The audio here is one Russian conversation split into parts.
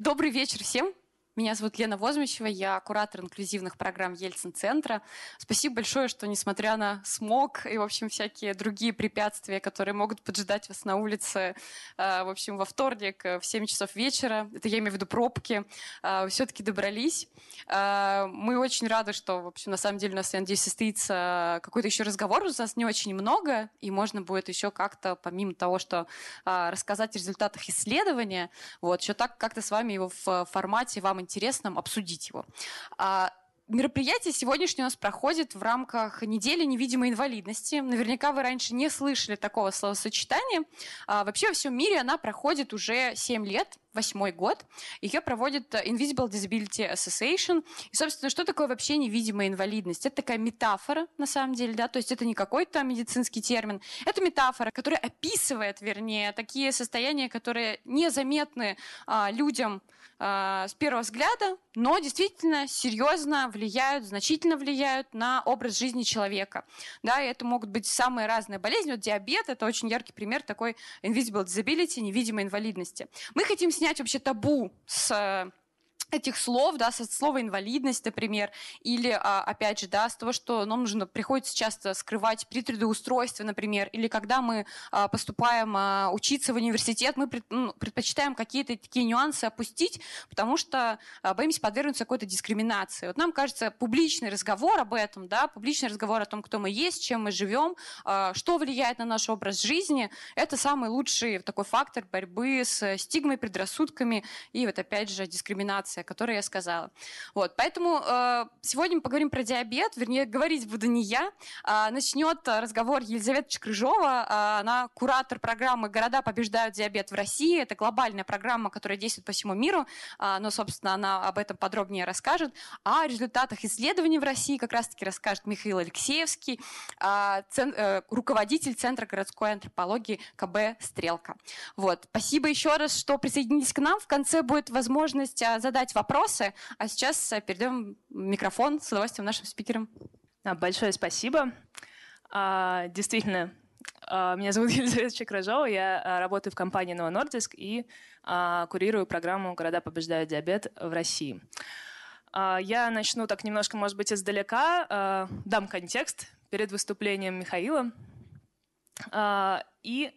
Добрый вечер всем. Меня зовут Лена Возмищева, я куратор инклюзивных программ Ельцин-центра. Спасибо большое, что несмотря на смог и, в общем, всякие другие препятствия, которые могут поджидать вас на улице, э, в общем, во вторник в 7 часов вечера, это я имею в виду пробки, э, все-таки добрались. Э, мы очень рады, что, в общем, на самом деле у нас, я надеюсь, состоится какой-то еще разговор. У нас не очень много, и можно будет еще как-то, помимо того, что рассказать о результатах исследования, вот, еще так как-то с вами его в формате вам интересном, обсудить его. А, мероприятие сегодняшнее у нас проходит в рамках недели невидимой инвалидности. Наверняка вы раньше не слышали такого словосочетания. А, вообще во всем мире она проходит уже 7 лет восьмой год. Ее проводит Invisible Disability Association. И, собственно, что такое вообще невидимая инвалидность? Это такая метафора, на самом деле, да, то есть это не какой-то медицинский термин. Это метафора, которая описывает, вернее, такие состояния, которые незаметны а, людям а, с первого взгляда, но действительно серьезно влияют, значительно влияют на образ жизни человека. Да, и это могут быть самые разные болезни. Вот диабет – это очень яркий пример такой invisible disability, невидимой инвалидности. Мы хотим снять вообще табу с э, этих слов, да, со слова инвалидность, например, или, а, опять же, да, с того, что нам нужно, приходится часто скрывать при трудоустройстве, например, или когда мы а, поступаем а, учиться в университет, мы ну, предпочитаем какие-то такие нюансы опустить, потому что боимся подвергнуться какой-то дискриминации. Вот нам кажется, публичный разговор об этом, да, публичный разговор о том, кто мы есть, чем мы живем, что влияет на наш образ жизни, это самый лучший такой фактор борьбы с стигмой, предрассудками и вот опять же дискриминацией информация, которую я сказала. Вот, поэтому э, сегодня мы поговорим про диабет, вернее, говорить буду не я. А, начнет разговор Елизавета Чкрыжова, а, она куратор программы «Города побеждают диабет в России». Это глобальная программа, которая действует по всему миру, а, но, собственно, она об этом подробнее расскажет. О результатах исследований в России как раз-таки расскажет Михаил Алексеевский, а, цен, э, руководитель Центра городской антропологии КБ «Стрелка». Вот. Спасибо еще раз, что присоединились к нам. В конце будет возможность задать задавать вопросы. А сейчас э, передаем микрофон с удовольствием нашим спикерам. Большое спасибо. А, действительно, а, меня зовут Елизавета Чекражова, я а, работаю в компании Novo Nordisk и курирую программу «Города побеждают диабет» в России. Я начну так немножко, может быть, издалека, дам контекст перед выступлением Михаила. И,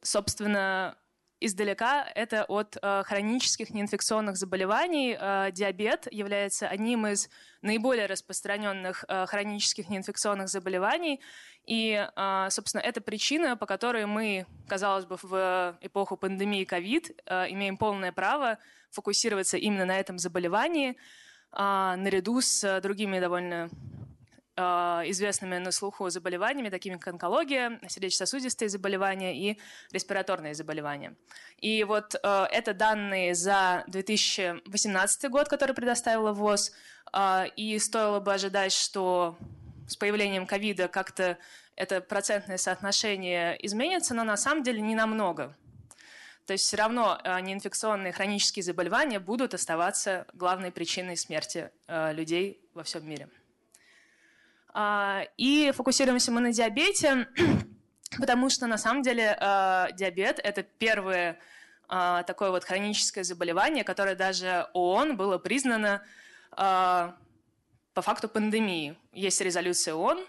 собственно, издалека это от э, хронических неинфекционных заболеваний. Э, диабет является одним из наиболее распространенных э, хронических неинфекционных заболеваний. И, э, собственно, это причина, по которой мы, казалось бы, в эпоху пандемии COVID э, имеем полное право фокусироваться именно на этом заболевании, э, наряду с другими довольно Э, известными на слуху заболеваниями, такими как онкология, сердечно-сосудистые заболевания и респираторные заболевания. И вот э, это данные за 2018 год, который предоставила ВОЗ, э, и стоило бы ожидать, что с появлением ковида как-то это процентное соотношение изменится, но на самом деле не намного. То есть все равно неинфекционные хронические заболевания будут оставаться главной причиной смерти людей во всем мире. А, и фокусируемся мы на диабете, потому что на самом деле а, диабет – это первое а, такое вот хроническое заболевание, которое даже ООН было признано по факту пандемии. Есть резолюция ООН,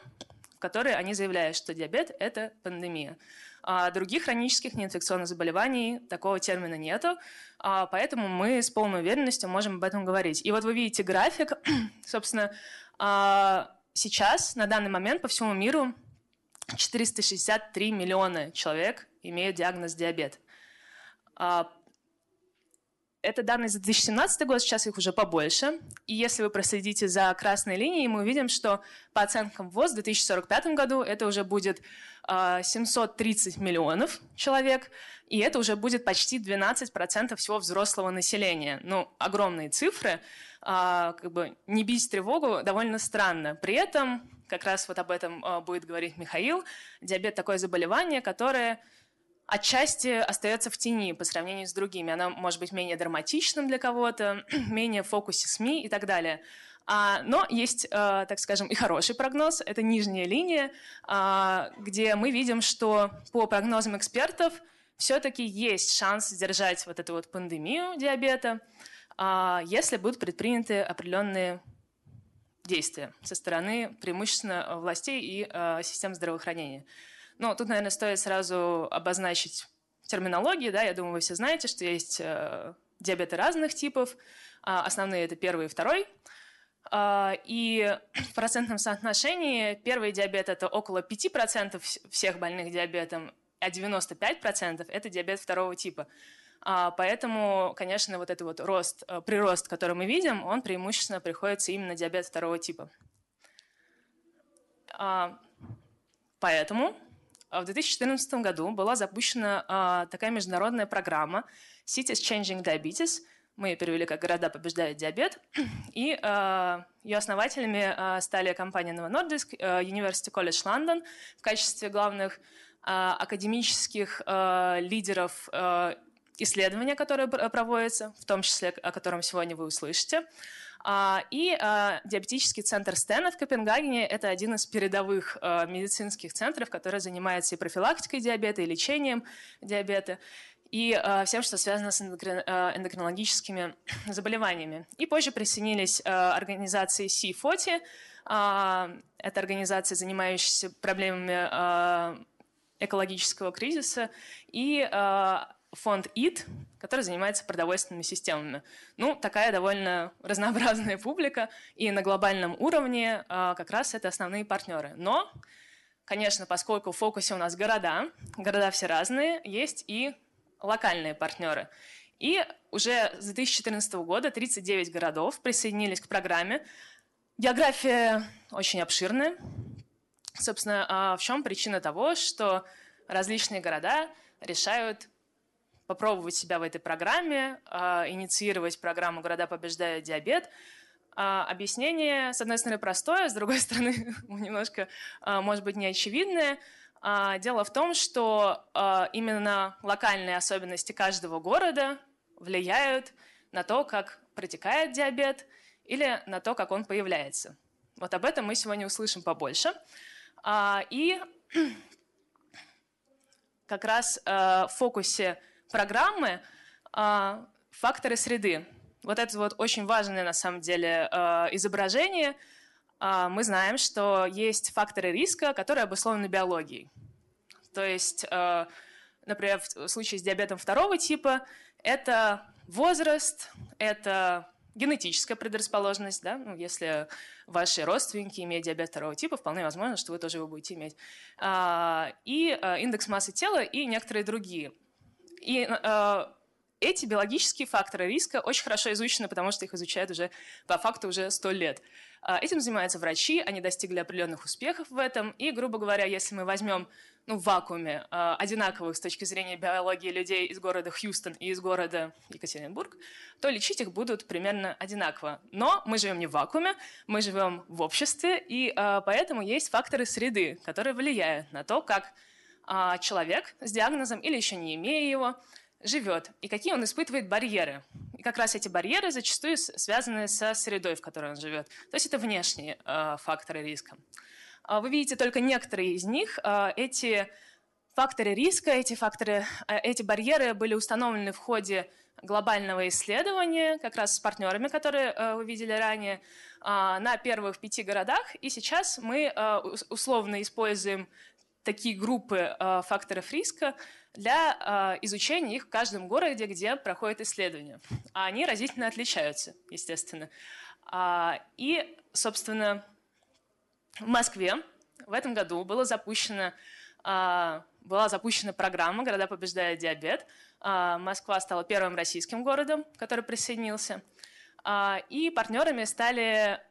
в которой они заявляют, что диабет – это пандемия. А других хронических неинфекционных заболеваний такого термина нету, поэтому мы с полной уверенностью можем об этом говорить. И вот вы видите график, собственно, сейчас, на данный момент, по всему миру 463 миллиона человек имеют диагноз диабет. А, это данные за 2017 год, сейчас их уже побольше. И если вы проследите за красной линией, мы увидим, что по оценкам ВОЗ в 2045 году это уже будет 730 а, миллионов человек, и это уже будет почти 12% всего взрослого населения. Ну, огромные цифры. А, как бы не бить тревогу довольно странно. При этом, как раз вот об этом а, будет говорить Михаил, диабет такое заболевание, которое отчасти остается в тени по сравнению с другими. Оно может быть менее драматичным для кого-то, менее в фокусе СМИ и так далее. А, но есть, так скажем, и хороший прогноз. Это нижняя линия, где мы видим, что по прогнозам экспертов все-таки есть шанс сдержать вот эту вот пандемию диабета, если будут предприняты определенные действия со стороны преимущественно властей и а, систем здравоохранения. Но тут, наверное, стоит сразу обозначить терминологию. Да? Я думаю, вы все знаете, что есть э, диабеты разных типов. Основные – это первый и второй. И в процентном соотношении первый диабет – это около 5% всех больных диабетом, а 95% – это диабет второго типа. А, поэтому, конечно, вот этот вот рост, э, прирост, который мы видим, он преимущественно приходится именно на диабет второго типа. А, поэтому в 2014 году была запущена а, такая международная программа Cities Changing Diabetes. Мы ее перевели как «Города побеждают диабет». И ее основателями стали компания Novo Nordisk, э, University College London в качестве главных академических э, лидеров исследования, которые проводятся, в том числе о котором сегодня вы услышите. А, и а, диабетический центр Стена в Копенгагене – это один из передовых а, медицинских центров, который занимается и профилактикой диабета, и лечением диабета, и всем, что связано с эндокринологическими заболеваниями. И позже присоединились организации C40, это организация, занимающаяся проблемами экологического кризиса, и фонд ИТ, который занимается продовольственными системами. Ну, такая довольно разнообразная публика, и на глобальном уровне а, как раз это основные партнеры. Но, конечно, поскольку в фокусе у нас города, города все разные, есть и локальные партнеры. И уже с 2014 года 39 городов присоединились к программе. География очень обширная. Собственно, а в чем причина того, что различные города решают попробовать себя в этой программе, а, инициировать программу «Города побеждают диабет». А, объяснение, с одной стороны, простое, с другой стороны, немножко, а, может быть, неочевидное. Дело в том, что именно локальные особенности каждого города влияют на то, как протекает диабет или на то, как он появляется. Вот об этом мы сегодня услышим побольше. И как раз в фокусе программы а, факторы среды. Вот это вот очень важное на самом деле а, изображение. А, мы знаем, что есть факторы риска, которые обусловлены биологией. То есть, например, в случае с диабетом второго типа это возраст, это генетическая предрасположенность, да, ну, если ваши родственники имеют диабет второго типа, вполне возможно, что вы тоже его будете иметь. И индекс массы тела и некоторые другие. И э, эти биологические факторы риска очень хорошо изучены, потому что их изучают уже по факту уже сто лет. Э, этим занимаются врачи, они достигли определенных успехов в этом. И, грубо говоря, если мы возьмем ну, в вакууме э, одинаковых с точки зрения биологии людей из города Хьюстон и из города Екатеринбург, то лечить их будут примерно одинаково. Но мы живем не в вакууме, мы живем в обществе, и э, поэтому есть факторы среды, которые влияют на то, как а, человек с диагнозом или еще не имея его живет, и какие он испытывает барьеры. И как раз эти барьеры зачастую связаны со средой, в которой он живет. То есть это внешние э, факторы риска. А вы видите только некоторые из них. Эти факторы риска, эти, факторы, эти барьеры были установлены в ходе глобального исследования, как раз с партнерами, которые вы видели ранее, на первых пяти городах. И сейчас мы условно используем такие группы э, факторов риска для э, изучения их в каждом городе, где проходят исследования. А они разительно отличаются, естественно. А, и, собственно, в Москве в этом году было запущено, а, была запущена программа «Города побеждают диабет». А, Москва стала первым российским городом, который присоединился. А, и партнерами стали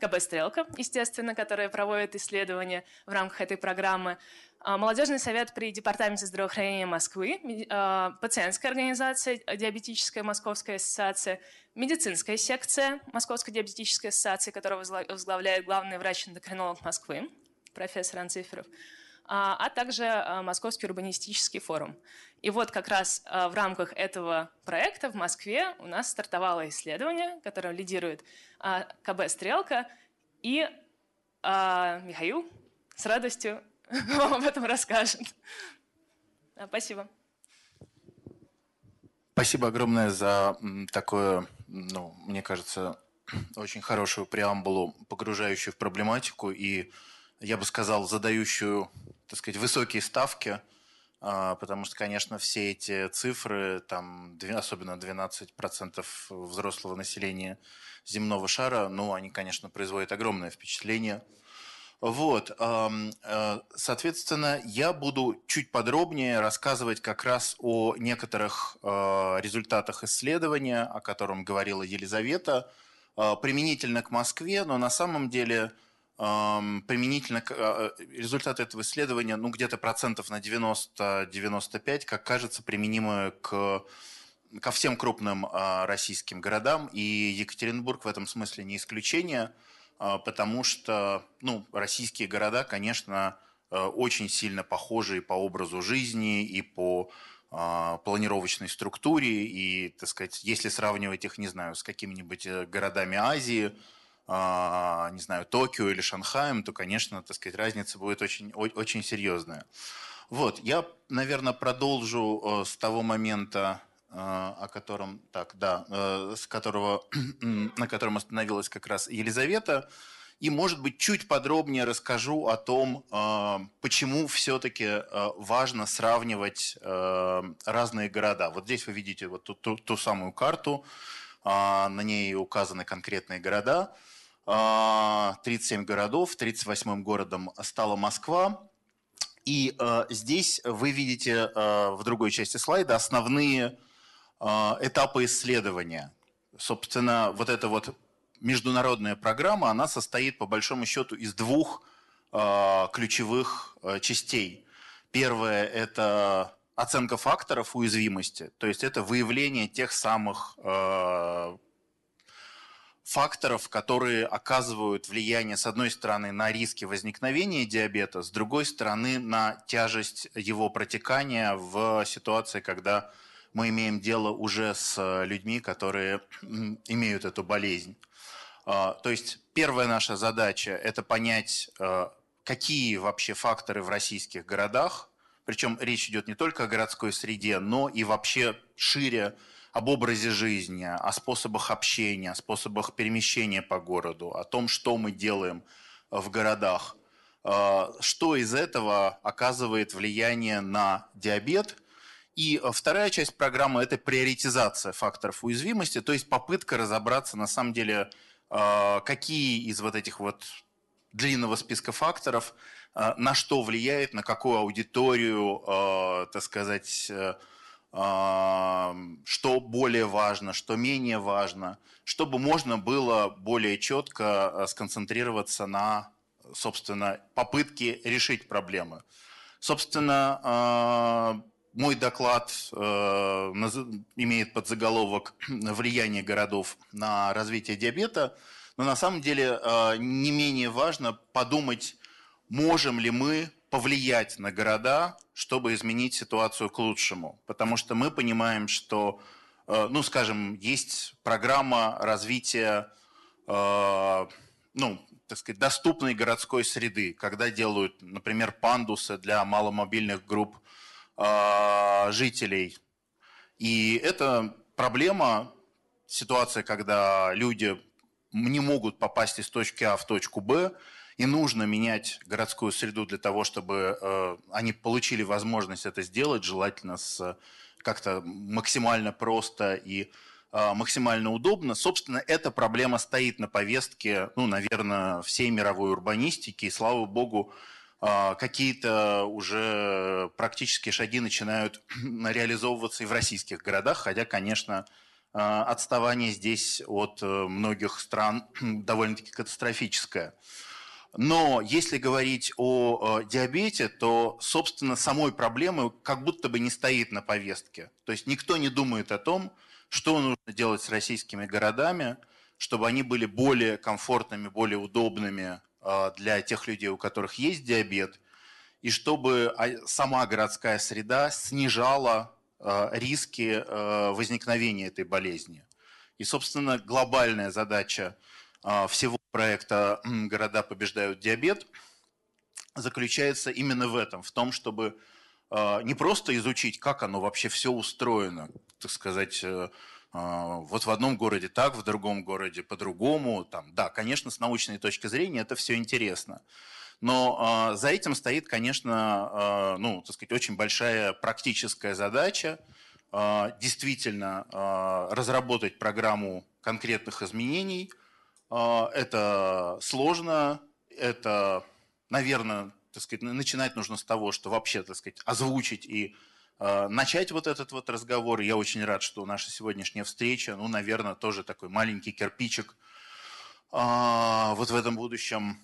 КБ «Стрелка», естественно, которая проводит исследования в рамках этой программы, а, Молодежный совет при Департаменте здравоохранения Москвы, а, пациентская организация, диабетическая Московская ассоциация, медицинская секция Московской диабетической ассоциации, которую возглавляет главный врач-эндокринолог Москвы, профессор Анциферов, а, а также Московский урбанистический форум. И вот как раз в рамках этого проекта в Москве у нас стартовало исследование, которое лидирует КБ «Стрелка», и Михаил с радостью вам об этом расскажет. Спасибо. Спасибо огромное за такое, ну, мне кажется, очень хорошую преамбулу, погружающую в проблематику и, я бы сказал, задающую, так сказать, высокие ставки, а, потому что, конечно, все эти цифры, там, особенно 12% взрослого населения земного шара, ну, они, конечно, производят огромное впечатление – вот, э, соответственно, я буду чуть подробнее рассказывать как раз о некоторых э, результатах исследования, о котором говорила Елизавета, э, применительно к Москве, но на самом деле применительно к результаты этого исследования, ну, где-то процентов на 90-95, как кажется, применимы к ко всем крупным российским городам, и Екатеринбург в этом смысле не исключение – а, потому что ну, российские города, конечно, э, очень сильно похожи и по образу жизни, и по а, планировочной структуре, и, так сказать, если сравнивать их, не знаю, с какими-нибудь э, городами Азии, а, не знаю, Токио или Шанхаем, то, конечно, так сказать, разница будет очень, очень серьезная. Вот, я, наверное, продолжу э, с того момента, о котором, так, да, э, с которого, на котором остановилась как раз Елизавета. И, может быть, чуть подробнее расскажу о том, э, почему все-таки э, важно сравнивать разные города. Вот здесь вы видите вот ту, ту, ту самую карту, на ней указаны конкретные города. 37 городов, 38-м городом стала Москва. И здесь вы видите в другой части слайда основные а, этапы исследования. Собственно, вот эта вот международная программа, она состоит по большому счету из двух а, ключевых а, частей. Первое – это оценка факторов уязвимости, то есть это выявление тех самых факторов, которые оказывают влияние, с одной стороны, на риски возникновения диабета, с другой стороны, на тяжесть его протекания в ситуации, когда мы имеем дело уже с э, людьми, которые имеют эту болезнь. А, то есть первая наша задача – это понять, э, какие вообще факторы в российских городах, причем речь идет не только о городской среде, но и вообще шире об образе жизни, о способах общения, о способах перемещения по городу, о том, что мы делаем в городах. А, что из этого оказывает влияние на диабет – и э, вторая часть программы – это приоритизация факторов уязвимости, то есть попытка разобраться на самом деле, э, какие из вот этих вот длинного списка факторов э, на что влияет, на какую аудиторию, так сказать, что более важно, что менее важно, чтобы можно было более четко сконцентрироваться на, собственно, попытке решить проблемы. Собственно, мой доклад э, имеет подзаголовок «Влияние городов на развитие диабета», но на самом деле э, не менее важно подумать, можем ли мы повлиять на города, чтобы изменить ситуацию к лучшему. Потому что мы понимаем, что, э, ну, скажем, есть программа развития, э, ну, так сказать, доступной городской среды, когда делают, например, пандусы для маломобильных групп а, жителей. И это проблема, ситуация, когда люди не могут попасть из точки А в точку Б, и нужно менять городскую среду для того, чтобы э, они получили возможность это сделать, желательно с как-то максимально просто и э, максимально удобно. Собственно, эта проблема стоит на повестке, ну, наверное, всей мировой урбанистики, и слава богу, а, какие-то уже практические шаги начинают реализовываться и в российских городах, хотя, конечно, а, отставание здесь от э, многих стран довольно-таки катастрофическое. Но если говорить о диабете, то, собственно, самой проблемы как будто бы не стоит на повестке. То есть никто не думает о том, что нужно делать с российскими городами, чтобы они были более комфортными, более удобными а, для тех людей, у которых есть диабет, и чтобы а, сама городская среда снижала а, риски возникновения этой болезни. И, собственно, глобальная задача всего проекта «Города побеждают диабет» заключается именно в этом, в том, чтобы не просто изучить, как оно вообще все устроено, так сказать, вот в одном городе так, в другом городе по-другому. Там, да, конечно, с научной точки зрения это все интересно. Но за этим стоит, конечно, ну, так сказать, очень большая практическая задача действительно разработать программу конкретных изменений. Это сложно, это, наверное, так сказать, начинать нужно с того, что вообще, так сказать, озвучить и э, начать вот этот вот разговор. Я очень рад, что наша сегодняшняя встреча, ну, наверное, тоже такой маленький кирпичик э, вот в этом будущем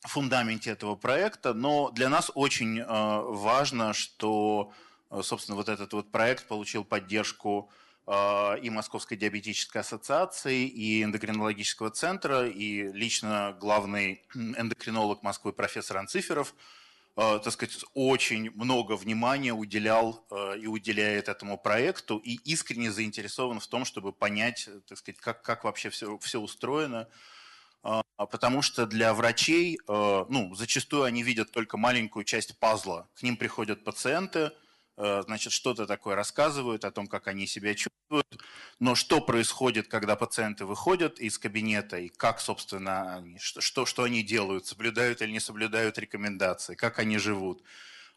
фундаменте этого проекта. Но для нас очень важно, что, собственно, вот этот вот проект получил поддержку а, и Московской диабетической ассоциации, и эндокринологического центра, и лично главный эндокринолог Москвы профессор Анциферов, а, так сказать, очень много внимания уделял а, и уделяет этому проекту и искренне заинтересован в том, чтобы понять, так сказать, как, как вообще все, все устроено. Потому что для врачей, ну, зачастую они видят только маленькую часть пазла. К ним приходят пациенты – Э, значит, что-то такое рассказывают о том, как они себя чувствуют, но что происходит, когда пациенты выходят из кабинета, и как, собственно, они, что, что они делают, соблюдают или не соблюдают рекомендации, как они живут.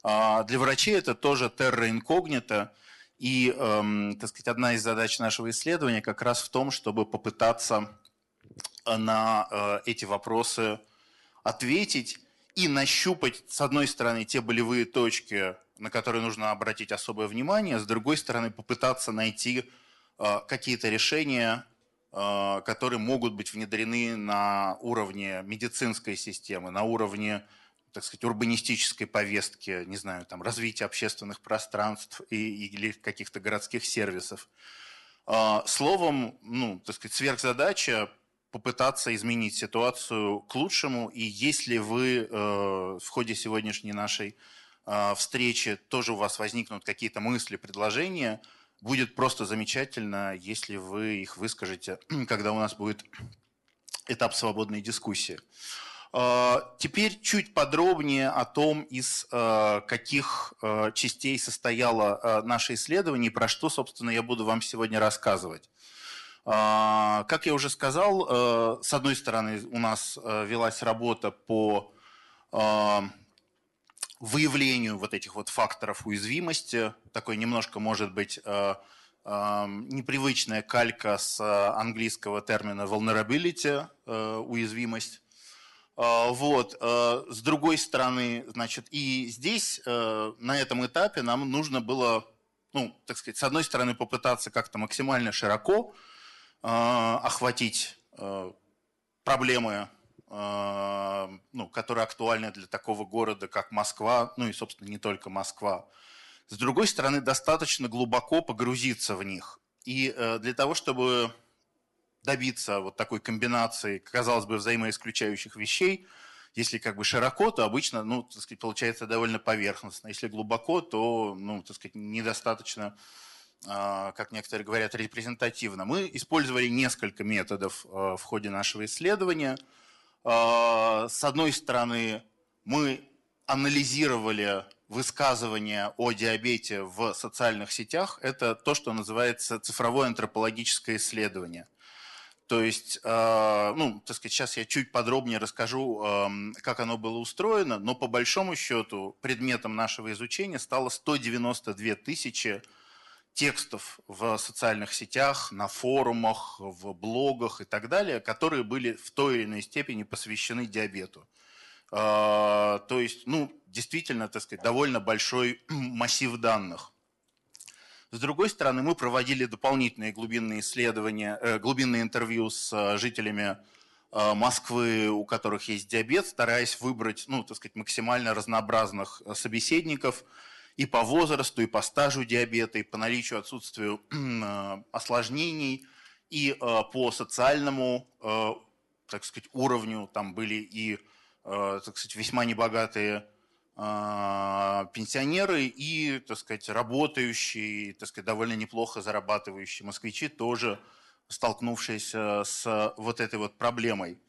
А, для врачей это тоже терра инкогнито, и, эм, так сказать, одна из задач нашего исследования как раз в том, чтобы попытаться на э, эти вопросы ответить и нащупать, с одной стороны, те болевые точки, на которые нужно обратить особое внимание, с другой стороны, попытаться найти э, какие-то решения, э, которые могут быть внедрены на уровне медицинской системы, на уровне так сказать, урбанистической повестки, не знаю, там, развития общественных пространств и, или каких-то городских сервисов. Э, словом, ну, так сказать, сверхзадача попытаться изменить ситуацию к лучшему. И если вы в ходе сегодняшней нашей а, встрече тоже у вас возникнут какие-то мысли, предложения, будет просто замечательно, если вы их выскажете, когда у нас будет этап свободной дискуссии. А, теперь чуть подробнее о том, из а, каких частей состояло наше исследование и про что, собственно, я буду вам сегодня рассказывать. Как я уже сказал, с одной стороны, у нас велась работа по выявлению вот этих вот факторов уязвимости. Такой немножко, может быть, э, э, непривычная калька с английского термина vulnerability, э, уязвимость. Вот. С другой стороны, значит, и здесь, на этом этапе, нам нужно было, ну, так сказать, с одной стороны, попытаться как-то максимально широко охватить проблемы ну, которые актуальны для такого города, как Москва, ну и, собственно, не только Москва. С другой стороны, достаточно глубоко погрузиться в них. И э, для того, чтобы добиться вот такой комбинации, казалось бы, взаимоисключающих вещей, если как бы широко, то обычно, ну, так сказать, получается довольно поверхностно. Если глубоко, то, ну, так сказать, недостаточно, а, как некоторые говорят, репрезентативно. Мы использовали несколько методов э, в ходе нашего исследования – с одной стороны, мы анализировали высказывания о диабете в социальных сетях. Это то, что называется цифровое антропологическое исследование. То есть, а, ну, так сказать, сейчас я чуть подробнее расскажу, как оно было устроено, но по большому счету предметом нашего изучения стало 192 тысячи текстов в социальных сетях, на форумах, в блогах и так далее, которые были в той или иной степени посвящены диабету. А, то есть, ну, действительно, так сказать, довольно большой массив данных. С другой стороны, мы проводили дополнительные глубинные исследования, э, глубинные интервью с э, жителями э, Москвы, у которых есть диабет, стараясь выбрать, ну, так сказать, максимально разнообразных собеседников – и по возрасту, и по стажу диабета, и по наличию отсутствию э, осложнений, и э, по социальному, э, так сказать, уровню. Там были и, так сказать, весьма небогатые пенсионеры и, так сказать, работающие, так сказать, довольно неплохо зарабатывающие москвичи, тоже столкнувшиеся с вот этой вот проблемой.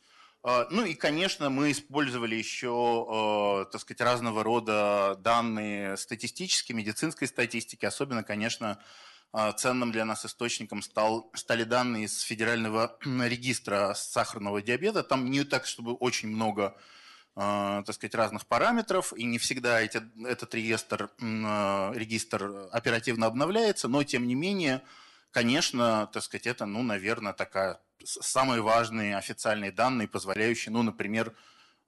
А, ну и, конечно, мы использовали еще, а, так сказать, разного рода данные статистические, медицинской статистики, особенно, конечно, а, ценным для нас источником стал, стали данные из Федерального регистра сахарного диабета. Там не так, чтобы очень много так сказать, разных параметров, и не всегда эти, этот реестр, регистр оперативно обновляется, но тем не менее, конечно, так сказать, это, ну, наверное, такая самые важные официальные данные, позволяющие, ну, например,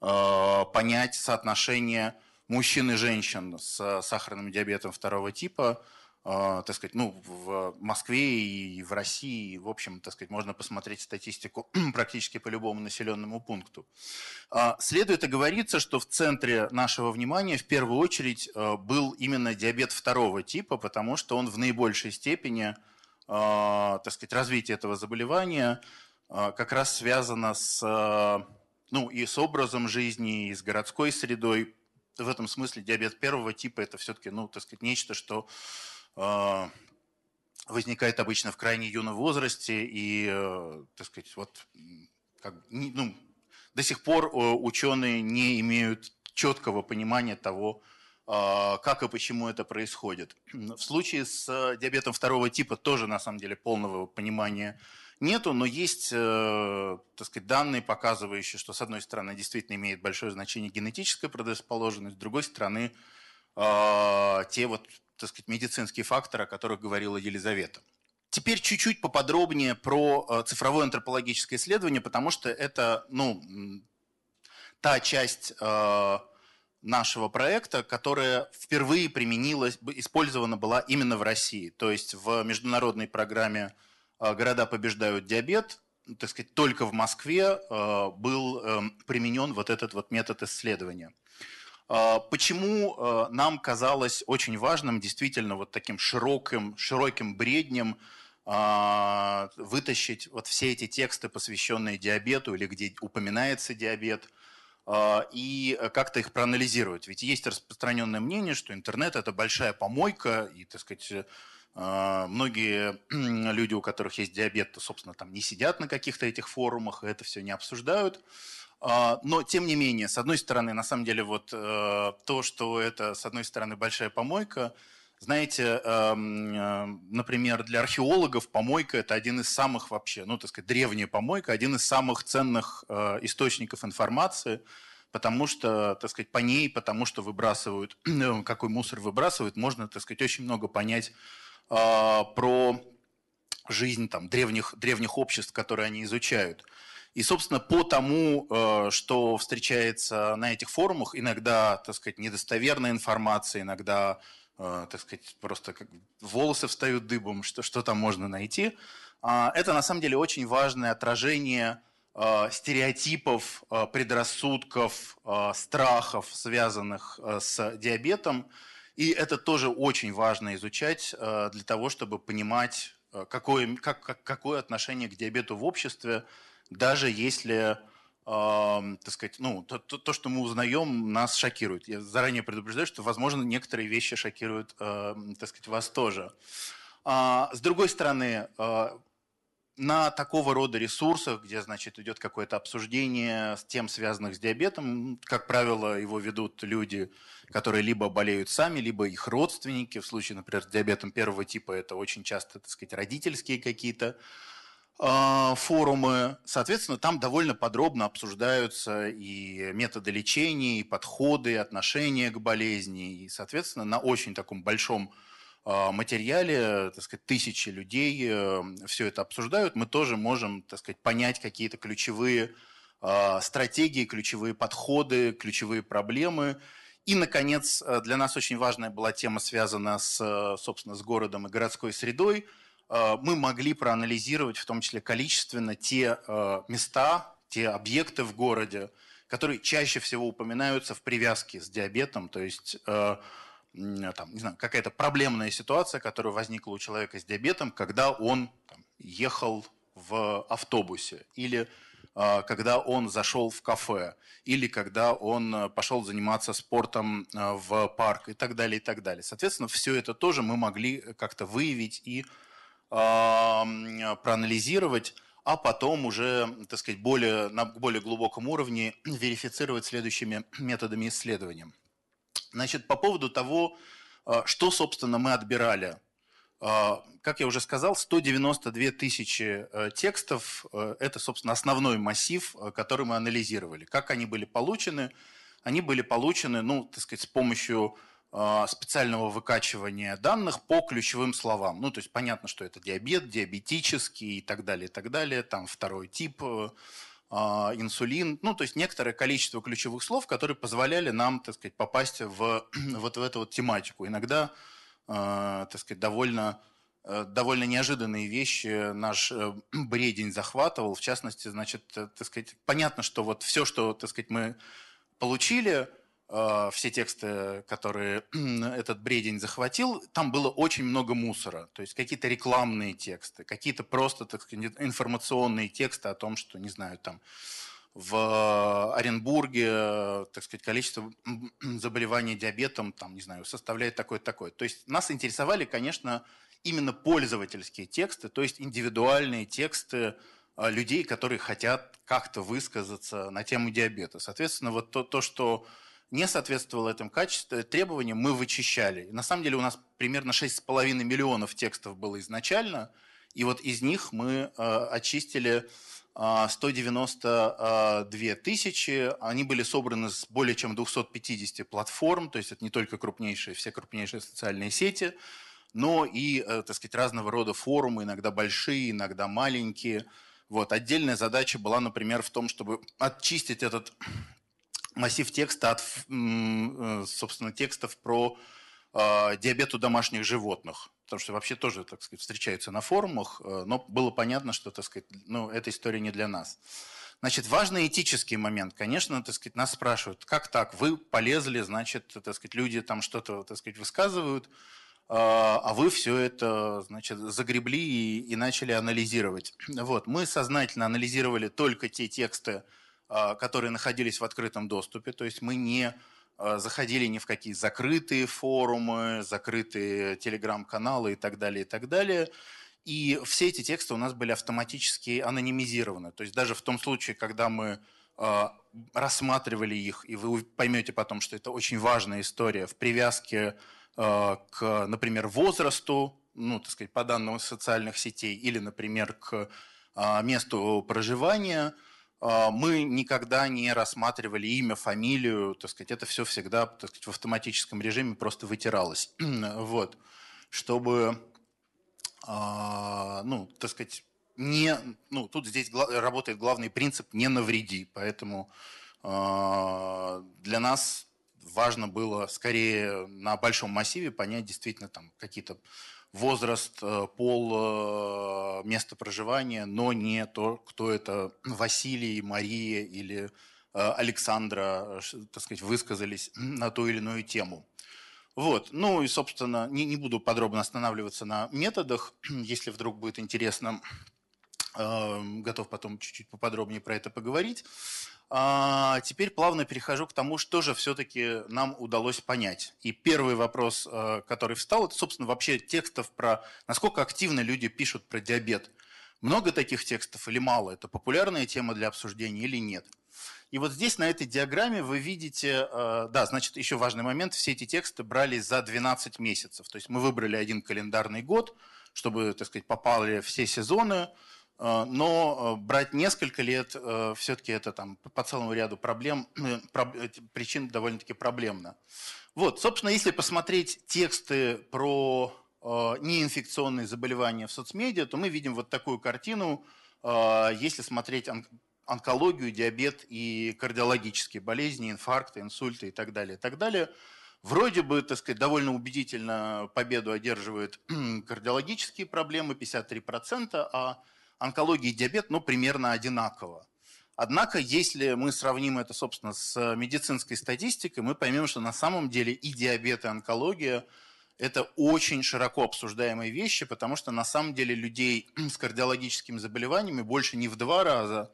понять соотношение мужчин и женщин с сахарным диабетом второго типа – а, так сказать, ну, в Москве и в России, в общем, так сказать, можно посмотреть статистику практически по любому населенному пункту. А, следует оговориться, что в центре нашего внимания в первую очередь а, был именно диабет второго типа, потому что он в наибольшей степени, так сказать, развитие этого заболевания как раз связано с, ну, и с образом жизни, и с городской средой. В этом смысле диабет первого типа – это все-таки, ну, так сказать, нечто, что а, возникает обычно в крайне юном возрасте, и, так сказать, вот, как, ну, до сих пор ученые не имеют четкого понимания того, а, как и почему это происходит. В случае с диабетом второго типа тоже, на самом деле, полного понимания нету, но есть, э, так сказать, данные, показывающие, что, с одной стороны, действительно имеет большое значение генетическая предрасположенность, с другой стороны, а, те вот так сказать, медицинские факторы, о которых говорила Елизавета. Теперь чуть-чуть поподробнее про э, цифровое антропологическое исследование, потому что это ну, та часть э, нашего проекта, которая впервые применилась, использована была именно в России. То есть в международной программе э, «Города побеждают диабет», так сказать, только в Москве был применен вот этот вот метод исследования. А, почему нам казалось очень важным действительно вот таким широким, широким бреднем вытащить вот все эти тексты, посвященные диабету или где упоминается диабет, и как-то их проанализировать. Ведь есть распространенное мнение, что интернет – это большая помойка, и, так сказать, многие люди, у которых есть диабет, то, собственно, там не сидят на каких-то этих форумах, это все не обсуждают. А, но, тем не менее, с одной стороны, на самом деле, вот э, то, что это, с одной стороны, большая помойка, знаете, эм, э, например, для археологов помойка – это один из самых вообще, ну, так сказать, древняя помойка, один из самых ценных э, источников информации, потому что, так сказать, по ней, потому что выбрасывают, какой мусор выбрасывают, можно, так сказать, очень много понять про жизнь там, древних, древних обществ, которые они изучают. И, собственно, по тому, э, что встречается на этих форумах, иногда, так сказать, недостоверная информация, иногда, э, так сказать, просто как волосы встают дыбом, что, что там можно найти, а, это на самом деле очень важное отражение э, стереотипов, предрассудков, страхов, связанных с диабетом. И это тоже очень важно изучать для того, чтобы понимать, какое, как, какое отношение к диабету в обществе, даже если э, так сказать, ну, то, то, то, что мы узнаем, нас шокирует. Я заранее предупреждаю, что, возможно, некоторые вещи шокируют, э, так сказать, вас тоже. А, с другой стороны, э, на такого рода ресурсах, где, значит, идет какое-то обсуждение с тем, связанных с диабетом, как правило, его ведут люди, которые либо болеют сами, либо их родственники. В случае, например, с диабетом первого типа это очень часто, так сказать, родительские какие-то форумы. Соответственно, там довольно подробно обсуждаются и методы лечения, и подходы, и отношения к болезни. И, соответственно, на очень таком большом а, материале, так сказать, тысячи людей э, все это обсуждают, мы тоже можем, так сказать, понять какие-то ключевые а, стратегии, ключевые подходы, ключевые проблемы. И, наконец, э, для нас очень важная была тема, связанная с, собственно, с городом и городской средой – мы могли проанализировать в том числе количественно те э, места, те объекты в городе, которые чаще всего упоминаются в привязке с диабетом, то есть э, там, не знаю, какая-то проблемная ситуация, которая возникла у человека с диабетом, когда он там, ехал в автобусе, или когда он зашел в кафе, или когда он пошел заниматься спортом в парк и так далее, и так далее. Соответственно, все это тоже мы могли как-то выявить и проанализировать, а потом уже, так сказать, более, на более глубоком уровне верифицировать следующими методами исследования. Значит, по поводу того, а, что, собственно, мы отбирали А, как я уже сказал, 192 тысячи э, текстов э, – это, собственно, основной массив, э, который мы анализировали. Как они были получены? Они были получены, ну, так сказать, с помощью специального выкачивания данных по ключевым словам. Ну, то есть понятно, что это диабет, диабетический и так далее, и так далее. Там второй тип, а, инсулин. Ну, то есть некоторое количество ключевых слов, которые позволяли нам, так сказать, попасть в вот в эту вот тематику. Иногда Э, так сказать, довольно э, довольно неожиданные вещи наш э, бредень захватывал. В частности, значит, так сказать, понятно, что вот все, что, так сказать, мы получили, все тексты, которые этот бредень захватил, там было очень много мусора. То есть какие-то рекламные тексты, какие-то просто, так сказать, информационные тексты о том, что, не знаю, там в Оренбурге, так сказать, количество заболеваний диабетом, там, не знаю, составляет такое-такое. То есть нас интересовали, конечно, именно пользовательские тексты, то есть индивидуальные тексты а, людей, которые хотят как-то высказаться на тему диабета. Соответственно, вот то, то что не соответствовало этим качеству, требованиям, мы вычищали. на самом деле у нас примерно 6,5 миллионов текстов было изначально, и вот из них мы э, очистили 192 тысячи. Они были собраны с более чем 250 платформ, то есть это не только крупнейшие, все крупнейшие социальные сети, но и, э, так сказать, разного рода форумы, иногда большие, иногда маленькие. Вот. Отдельная задача была, например, в том, чтобы очистить этот массив текста от, э, собственно, текстов про э, диабет у домашних животных потому что вообще тоже, так сказать, встречаются на форумах, э, но было понятно, что, так сказать, ну, эта история не для нас. Значит, важный этический момент. Конечно, так сказать, нас спрашивают, как так, вы полезли, значит, так сказать, люди там что-то, так сказать, высказывают, а, а вы все это, значит, загребли и, и начали анализировать. Вот, мы сознательно анализировали только те тексты, а, которые находились в открытом доступе, то есть мы не Э, заходили ни в какие закрытые форумы, закрытые телеграм-каналы и так далее, и так далее. И все эти тексты у нас были автоматически анонимизированы. То есть даже в том случае, когда мы э, рассматривали их, и вы поймете потом, что это очень важная история в привязке к, например, возрасту, ну, так сказать, по данным социальных сетей, или, например, к месту проживания – а, мы никогда не рассматривали имя, фамилию, так сказать, это все всегда так сказать, в автоматическом режиме просто вытиралось. вот. Чтобы, а, ну, так сказать, не, ну, тут здесь работает главный принцип «не навреди», поэтому а, для нас важно было скорее на большом массиве понять действительно там какие-то возраст, э, пол, э, место проживания, но не то, кто это Василий, Мария или э, Александра, так сказать, высказались на ту или иную тему. Вот. Ну и, собственно, не, не буду подробно останавливаться на методах. Если вдруг будет интересно, готов потом чуть-чуть поподробнее про это поговорить. А теперь плавно перехожу к тому, что же все-таки нам удалось понять. И первый вопрос, э, который встал, это, собственно, вообще текстов про насколько активно люди пишут про диабет. Много таких текстов или мало? Это популярная тема для обсуждения или нет? И вот здесь на этой диаграмме вы видите, э, да, значит, еще важный момент, все эти тексты брались за 12 месяцев. То есть мы выбрали один календарный год, чтобы, так сказать, попали все сезоны, но э, брать несколько лет э, все-таки это там по целому ряду проблем, причин довольно-таки проблемно. Вот, собственно, если посмотреть тексты про неинфекционные заболевания в соцмедиа, то мы видим вот такую картину, если смотреть онкологию, диабет и кардиологические болезни, инфаркты, инсульты и так далее, и так далее. Вроде бы, так сказать, довольно убедительно победу одерживают кардиологические проблемы, 53%, а онкология и диабет, ну, примерно одинаково. Однако, если мы сравним это, собственно, с медицинской статистикой, мы поймем, что на самом деле и диабет, и онкология – это очень широко обсуждаемые вещи, потому что на самом деле людей с кардиологическими заболеваниями больше не в два раза,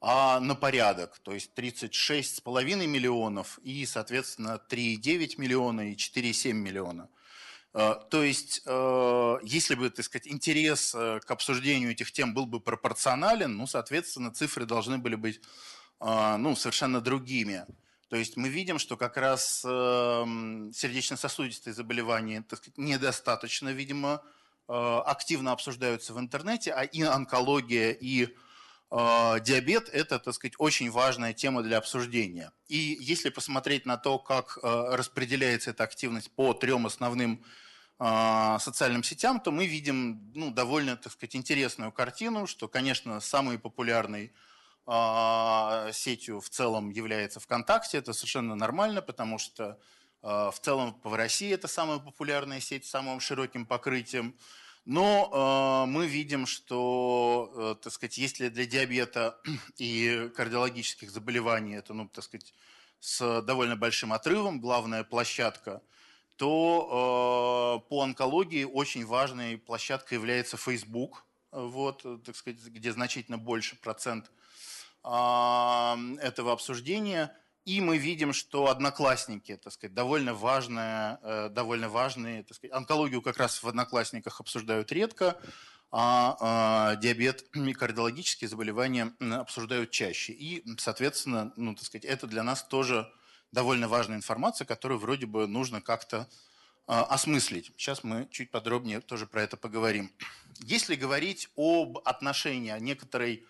а на порядок. То есть 36,5 миллионов и, соответственно, 3,9 миллиона и 4,7 миллиона. Э, то есть, э, если бы, так сказать, интерес э, к обсуждению этих тем был бы пропорционален, ну, соответственно, цифры должны были быть ну, совершенно другими. То есть мы видим, что как раз сердечно-сосудистые заболевания так сказать, недостаточно, видимо, активно обсуждаются в интернете, а и онкология, и диабет – это, так сказать, очень важная тема для обсуждения. И если посмотреть на то, как распределяется эта активность по трем основным социальным сетям, то мы видим ну, довольно, так сказать, интересную картину, что, конечно, самый популярный а, сетью в целом является ВКонтакте. Это совершенно нормально, потому что а, в целом в России это самая популярная сеть с самым широким покрытием. Но э, мы видим, что, э, так сказать, если для диабета и кардиологических заболеваний это, ну, так сказать, с довольно большим отрывом, главная площадка, то э, по онкологии очень важной площадкой является Facebook, вот, так сказать, где значительно больше процент этого обсуждения. И мы видим, что одноклассники, так сказать, довольно важные, э, довольно важные, так сказать, онкологию как раз в одноклассниках обсуждают редко, а, а диабет и кардиологические заболевания обсуждают чаще. И, соответственно, ну, так сказать, это для нас тоже довольно важная информация, которую вроде бы нужно как-то а, осмыслить. Сейчас мы чуть подробнее тоже про это поговорим. Если говорить об отношении, о некоторой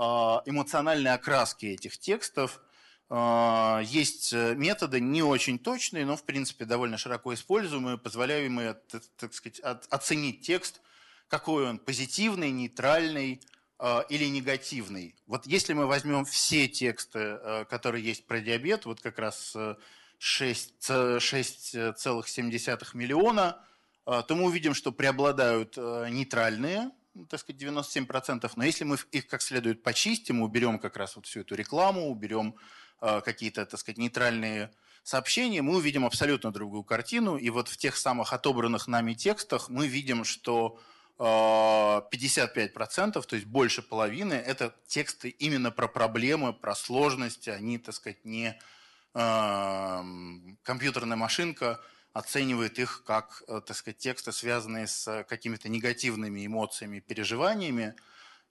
а, эмоциональной окраски этих текстов. А, есть э, методы не очень точные, но в принципе довольно широко используемые, позволяемые, так сказать, оценить текст, какой он позитивный, нейтральный или негативный. Вот если мы возьмем все тексты, э, которые есть про диабет, вот как раз 6,7 э, миллиона, то мы увидим, что преобладают нейтральные ну, так сказать, 97%, но если мы их как следует почистим, уберем как раз вот всю эту рекламу, уберем э, какие-то, так сказать, нейтральные сообщения, мы увидим абсолютно другую картину. И вот в тех самых отобранных нами текстах мы видим, что 55%, то есть больше половины, это тексты именно про проблемы, про сложности, они, так сказать, не э, компьютерная машинка, оценивает их как, э, так сказать, тексты, связанные с какими-то негативными эмоциями, переживаниями.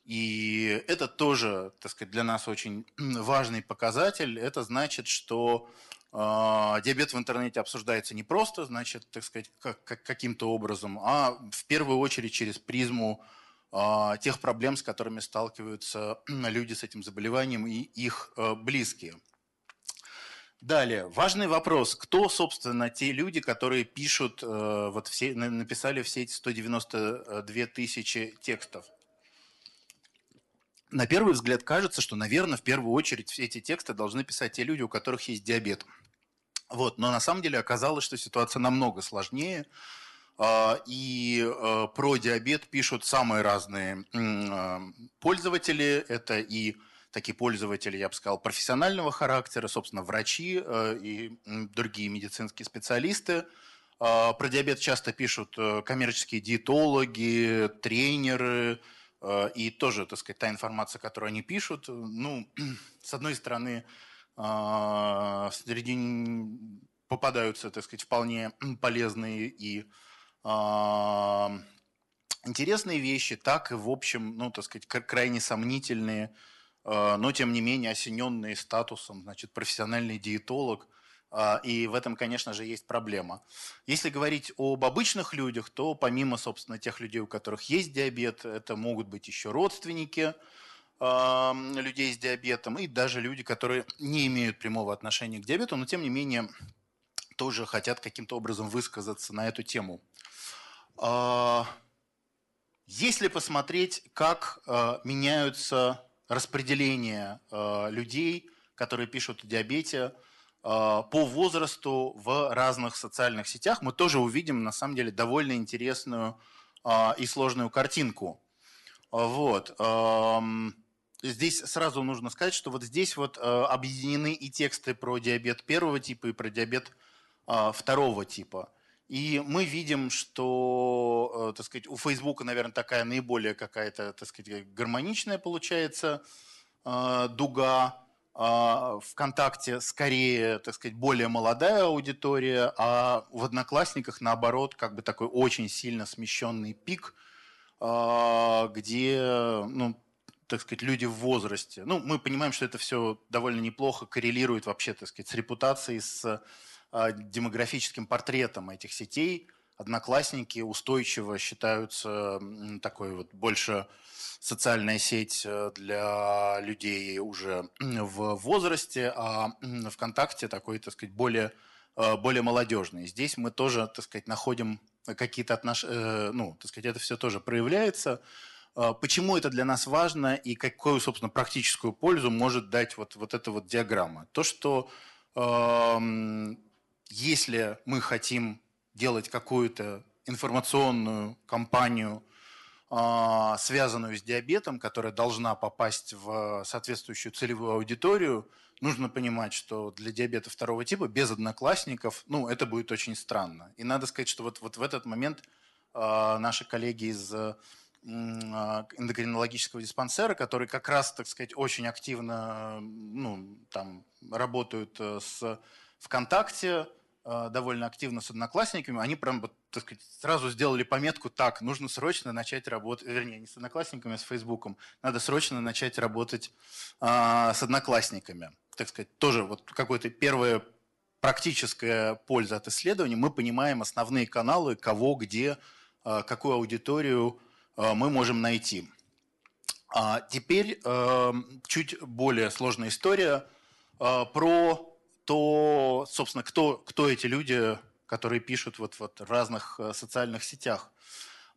И это тоже, так сказать, для нас очень важный показатель. Это значит, что диабет в интернете обсуждается не просто, значит, так сказать, как, как, каким-то образом, а в первую очередь через призму э, тех проблем, с которыми сталкиваются люди с этим заболеванием и их э, близкие. Далее, важный вопрос. Кто, собственно, те люди, которые пишут, э, вот все, написали все эти 192 тысячи текстов? На первый взгляд кажется, что, наверное, в первую очередь все эти тексты должны писать те люди, у которых есть диабет. Вот. Но на самом деле оказалось, что ситуация намного сложнее. Э, и э, про диабет пишут самые разные э, пользователи. Это и такие пользователи, я бы сказал, профессионального характера, собственно, врачи э, и другие медицинские специалисты. Э, про диабет часто пишут э, коммерческие диетологи, тренеры, и тоже, так сказать, та информация, которую они пишут, ну, с одной стороны, среди попадаются, так сказать, вполне полезные и интересные вещи, так и, в общем, ну, так сказать, крайне сомнительные Э, но тем не менее осененные статусом, значит, профессиональный диетолог. Э, и в этом, конечно же, есть проблема. Если говорить об обычных людях, то помимо, собственно, тех людей, у которых есть диабет, это могут быть еще родственники людей с диабетом и даже люди, которые не имеют прямого отношения к диабету, но тем не менее тоже хотят каким-то образом высказаться на эту тему. Если посмотреть, как меняются распределение э, людей, которые пишут о диабете, по возрасту в разных социальных сетях, мы тоже увидим, на самом деле, довольно интересную э, и сложную картинку. Вот. Эм, здесь сразу нужно сказать, что вот здесь вот объединены и тексты про диабет первого типа, и про диабет второго типа. И мы видим, что, э, так сказать, у Фейсбука, наверное, такая наиболее какая-то, так сказать, гармоничная получается дуга. А ВКонтакте скорее, так сказать, более молодая аудитория, а в Одноклассниках, наоборот, как бы такой очень сильно смещенный пик, э, где, ну, так сказать, люди в возрасте. Ну, мы понимаем, что это все довольно неплохо коррелирует вообще, так сказать, с репутацией, с а, демографическим портретом этих сетей, Одноклассники устойчиво считаются такой вот больше социальная сеть э, для людей уже в возрасте, а ВКонтакте такой, так сказать, более, э, более молодежный. Здесь мы тоже, так сказать, находим какие-то отношения, ну, так сказать, это все тоже проявляется. Почему это для нас важно и какую, собственно, практическую пользу может дать вот, вот эта вот диаграмма? То, что э, если мы хотим делать какую-то информационную кампанию, а, связанную с диабетом, которая должна попасть в соответствующую целевую аудиторию, нужно понимать, что для диабета второго типа без одноклассников, ну, это будет очень странно. И надо сказать, что вот, вот в этот момент э, наши коллеги из э, эндокринологического диспансера, которые как раз, так сказать, очень активно ну, там, работают э, с ВКонтакте, Э, довольно активно с одноклассниками, они прям, так сказать, сразу сделали пометку, так, нужно срочно начать работать, вернее, не с одноклассниками, а с Фейсбуком, надо срочно начать работать а, с одноклассниками. Так сказать, тоже вот какое-то первая практическая польза от исследований, мы понимаем основные каналы, кого, где, а, какую аудиторию а, мы можем найти. А теперь а, чуть более сложная история про то, собственно, кто, кто эти люди, которые пишут вот, вот в разных э, социальных сетях?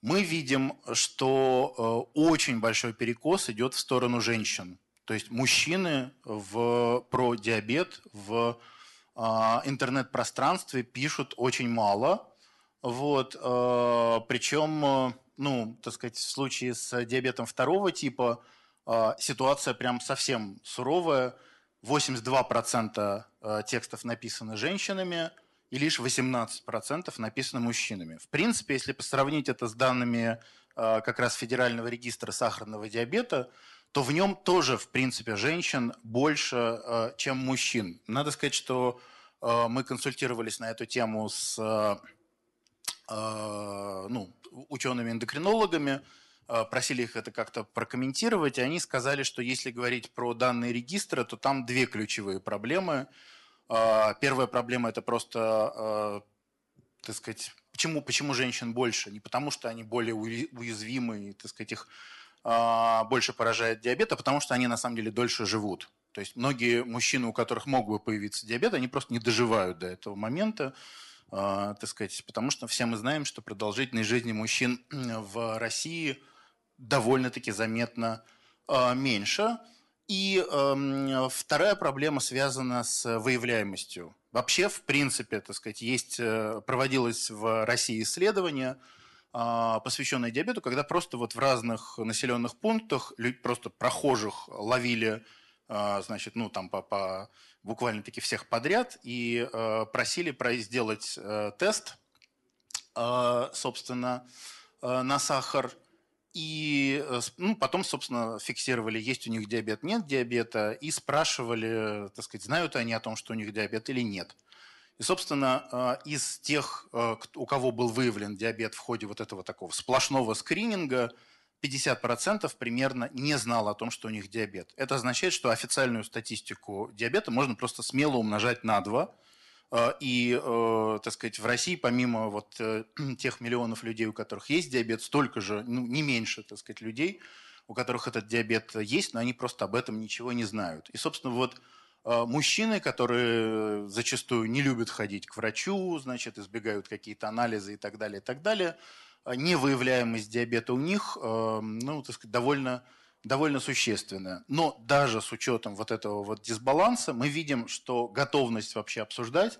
Мы видим, что э, очень большой перекос идет в сторону женщин. То есть мужчины в, про диабет в э, интернет-пространстве пишут очень мало. Вот, э, причем, ну, так сказать, в случае с диабетом второго типа ситуация прям совсем суровая – 82% э, текстов написаны женщинами, и лишь 18% написаны мужчинами. В принципе, если сравнить это с данными э, как раз Федерального регистра сахарного диабета, то в нем тоже, в принципе, женщин больше, э, чем мужчин. Надо сказать, что мы консультировались на эту тему с ну, учеными-эндокринологами, Э, просили их это как-то прокомментировать, и они сказали, что если говорить про данные регистра, то там две ключевые проблемы. Э, первая проблема – это просто, э, так сказать, почему, почему женщин больше? Не потому, что они более уязвимы, и, так сказать, их больше поражает диабет, а потому что они на самом деле дольше живут. То есть многие мужчины, у которых мог бы появиться диабет, они просто не доживают до этого момента, так сказать, потому что все мы знаем, что продолжительность жизни мужчин в России – довольно-таки заметно меньше. И э, вторая проблема связана с выявляемостью. Вообще, в принципе, так сказать, есть, э, проводилось в России исследование, э, посвященное диабету, когда просто вот в разных населенных пунктах просто прохожих ловили, э, значит, ну там по, по буквально-таки всех подряд и э, просили сделать э, тест, э, собственно, на сахар – и э, ну, потом, собственно, фиксировали, есть у них диабет, нет диабета, и спрашивали, так сказать, знают они о том, что у них диабет или нет. И, собственно, э, из тех, э, у кого был выявлен диабет в ходе вот этого такого сплошного скрининга, 50% примерно не знал о том, что у них диабет. Это означает, что официальную статистику диабета можно просто смело умножать на 2, а, и, э, так сказать, в России, помимо вот э, тех миллионов людей, у которых есть диабет, столько же, ну, не меньше, так сказать, людей, у которых этот диабет есть, но они просто об этом ничего не знают. И, собственно, вот э, мужчины, которые зачастую не любят ходить к врачу, значит, избегают какие-то анализы и так далее, и так далее, невыявляемость диабета у них, ну, так сказать, довольно довольно существенная. Но даже с учетом вот этого вот дисбаланса мы видим, что готовность вообще обсуждать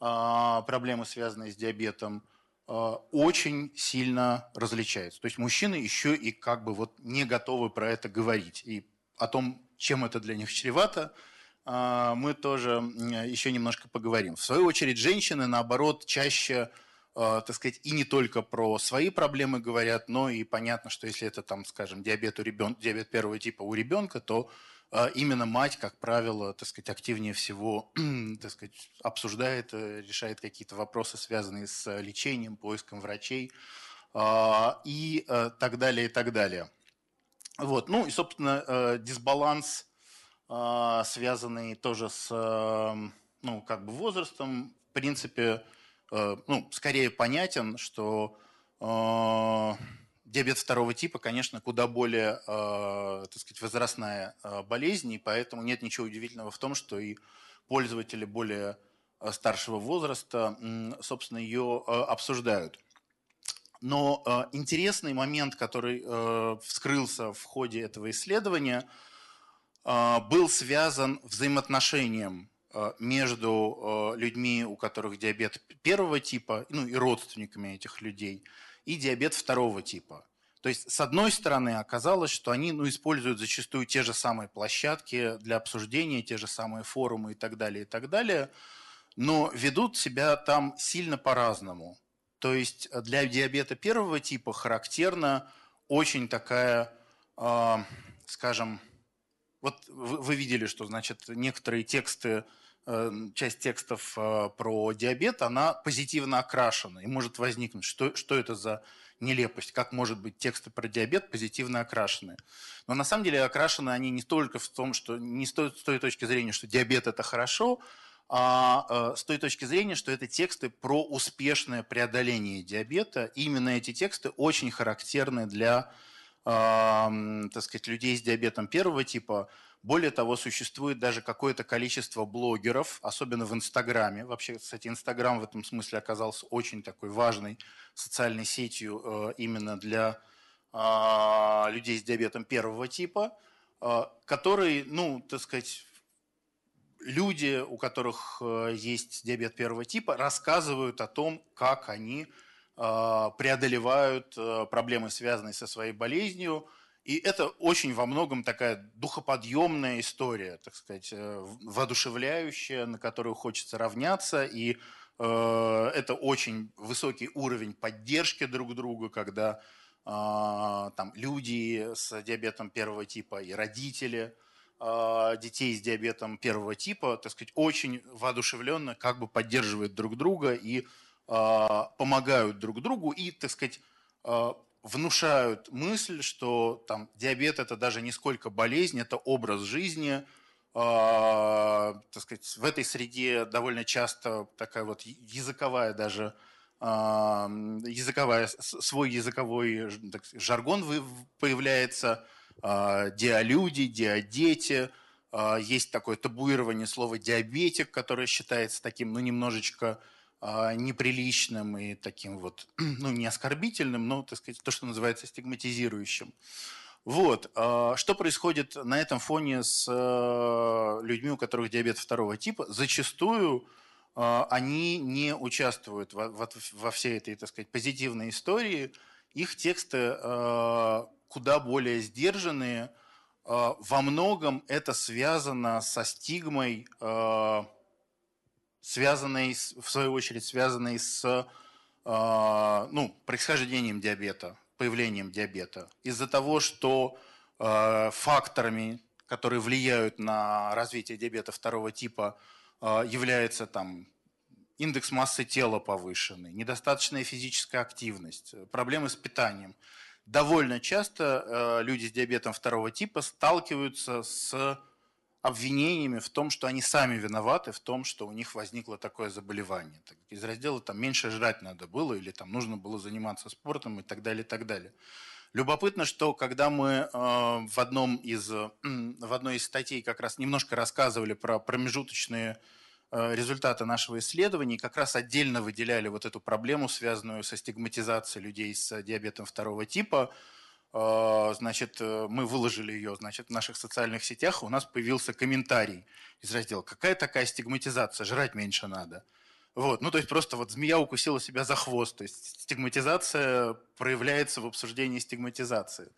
э, проблемы, связанные с диабетом, э, очень сильно различается. То есть мужчины еще и как бы вот не готовы про это говорить. И о том, чем это для них чревато, э, мы тоже еще немножко поговорим. В свою очередь женщины, наоборот, чаще так сказать, и не только про свои проблемы говорят, но и понятно, что если это, там, скажем, диабет, у ребенка, диабет первого типа у ребенка, то э, именно мать, как правило, так сказать, активнее всего так сказать, обсуждает, э, решает какие-то вопросы, связанные с лечением, поиском врачей и так далее, и так далее. Вот. Ну и, собственно, дисбаланс, связанный тоже с ну, как бы возрастом, в принципе, ну, скорее понятен, что диабет второго типа, конечно, куда более, так сказать, возрастная болезнь, и поэтому нет ничего удивительного в том, что и пользователи более старшего возраста, собственно, ее обсуждают. Но э, интересный момент, который э, вскрылся в ходе этого исследования, э, был связан взаимоотношением э, между э, людьми, у которых диабет первого типа, ну и родственниками этих людей, и диабет второго типа. То есть, с одной стороны, оказалось, что они ну, используют зачастую те же самые площадки для обсуждения, те же самые форумы и так далее, и так далее, но ведут себя там сильно по-разному. То есть э, для диабета первого типа характерна очень такая, э, скажем, вот вы видели, что значит некоторые тексты, э, часть текстов э, про диабет, она позитивно окрашена и может возникнуть, что, что это за нелепость, как может быть тексты про диабет позитивно окрашены. Но на самом деле окрашены они не только в том, что не с той, с той точки зрения, что диабет это хорошо, а э, с той точки зрения, что это тексты про успешное преодоление диабета. И именно эти тексты очень характерны для так сказать, людей с диабетом первого типа. Более того, существует даже какое-то количество блогеров, особенно в Инстаграме. Вообще, кстати, Инстаграм в этом смысле оказался очень такой важной социальной сетью э, именно для а, людей с диабетом первого типа, э, который, ну, так сказать, люди, у которых э, есть диабет первого типа, рассказывают о том, как они преодолевают э, проблемы, связанные со своей болезнью. И это очень во многом такая духоподъемная история, так сказать, воодушевляющая, на которую хочется равняться. И это очень высокий уровень поддержки друг друга, когда там люди с диабетом первого типа и родители – а, детей с диабетом первого типа, так сказать, очень воодушевленно как бы поддерживают друг друга и э, помогают друг другу и, так сказать, э, внушают мысль, что там диабет это даже не сколько болезнь, это образ жизни. Э, так сказать, в этой среде довольно часто такая вот языковая даже языковая, свой языковой так, жаргон появляется – а, диалюди, диадети. А, есть такое табуирование слова диабетик, которое считается таким, ну, немножечко а, неприличным и таким вот, ну, не оскорбительным, но, так сказать, то, что называется стигматизирующим. Вот. Что происходит на этом фоне с людьми, у которых диабет второго типа? Зачастую они не участвуют во всей этой, так сказать, позитивной истории. Их тексты куда более сдержанные. А, во многом это связано со стигмой, а, связанной, в свою очередь, связанной с а, ну, происхождением диабета, появлением диабета. Из-за того, что факторами, которые влияют на развитие диабета второго типа, является там индекс массы тела повышенный, недостаточная физическая активность, проблемы с питанием – довольно часто люди с диабетом второго типа сталкиваются с обвинениями в том, что они сами виноваты в том, что у них возникло такое заболевание. Из раздела там меньше жрать надо было или там нужно было заниматься спортом и так далее, и так далее. Любопытно, что когда мы э, в, одном из, э, в одной из статей как раз немножко рассказывали про промежуточные Э, результаты нашего исследования как раз отдельно выделяли вот эту проблему, связанную со стигматизацией людей с диабетом второго типа. Э, значит, э, мы выложили ее значит, в наших социальных сетях, у нас появился комментарий из раздела «Какая такая стигматизация? Жрать меньше надо». Вот, ну то есть просто вот змея укусила себя за хвост, то есть стигматизация проявляется в обсуждении стигматизации.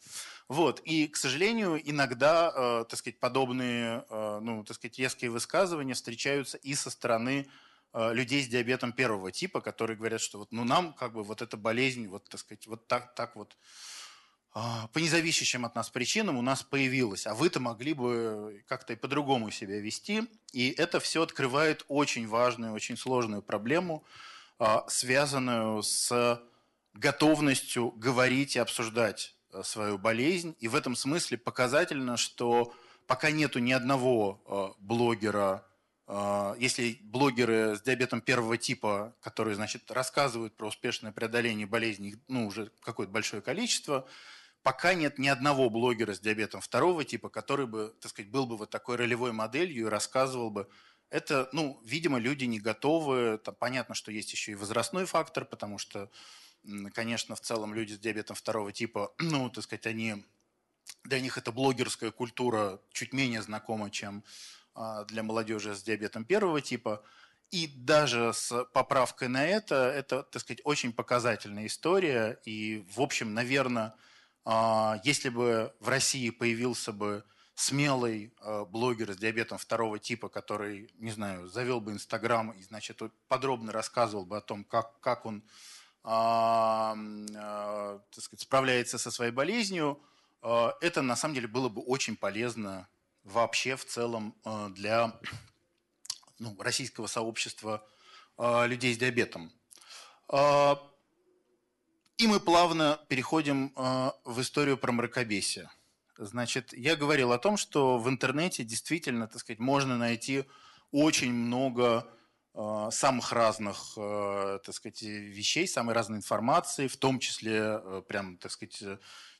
Вот, и, к сожалению, иногда, э, так сказать, подобные, э, ну, так сказать, резкие высказывания встречаются и со стороны э, людей с диабетом первого типа, которые говорят, что вот, ну, нам как бы вот эта болезнь, вот, так сказать, вот так, так вот по независящим от нас причинам у нас появилась, а вы-то могли бы как-то и по-другому себя вести. И это все открывает очень важную, очень сложную проблему, а, связанную с готовностью говорить и обсуждать э, свою болезнь. И в этом смысле показательно, что пока нету ни одного э, блогера, э, если блогеры с диабетом первого типа, которые, значит, рассказывают про успешное преодоление болезни, ну, уже какое-то большое количество, пока нет ни одного блогера с диабетом второго типа, который бы, так сказать, был бы вот такой ролевой моделью и рассказывал бы. Это, ну, видимо, люди не готовы. Там понятно, что есть еще и возрастной фактор, потому что, конечно, в целом люди с диабетом второго типа, ну, так сказать, они для них эта блогерская культура чуть менее знакома, чем а, для молодежи с диабетом первого типа. И даже с поправкой на это, это, так сказать, очень показательная история. И, в общем, наверное, если бы в России появился бы смелый а, блогер с диабетом второго типа, который, не знаю, завел бы Инстаграм и, значит, подробно рассказывал бы о том, как, как он так сказать, справляется со своей болезнью, а, это на самом деле было бы очень полезно вообще в целом а, для ну, российского сообщества а, людей с диабетом. И мы плавно переходим в историю про мракобесие. Значит, я говорил о том, что в интернете действительно, так сказать, можно найти очень много самых разных, так сказать, вещей, самой разной информации, в том числе, прям, так сказать,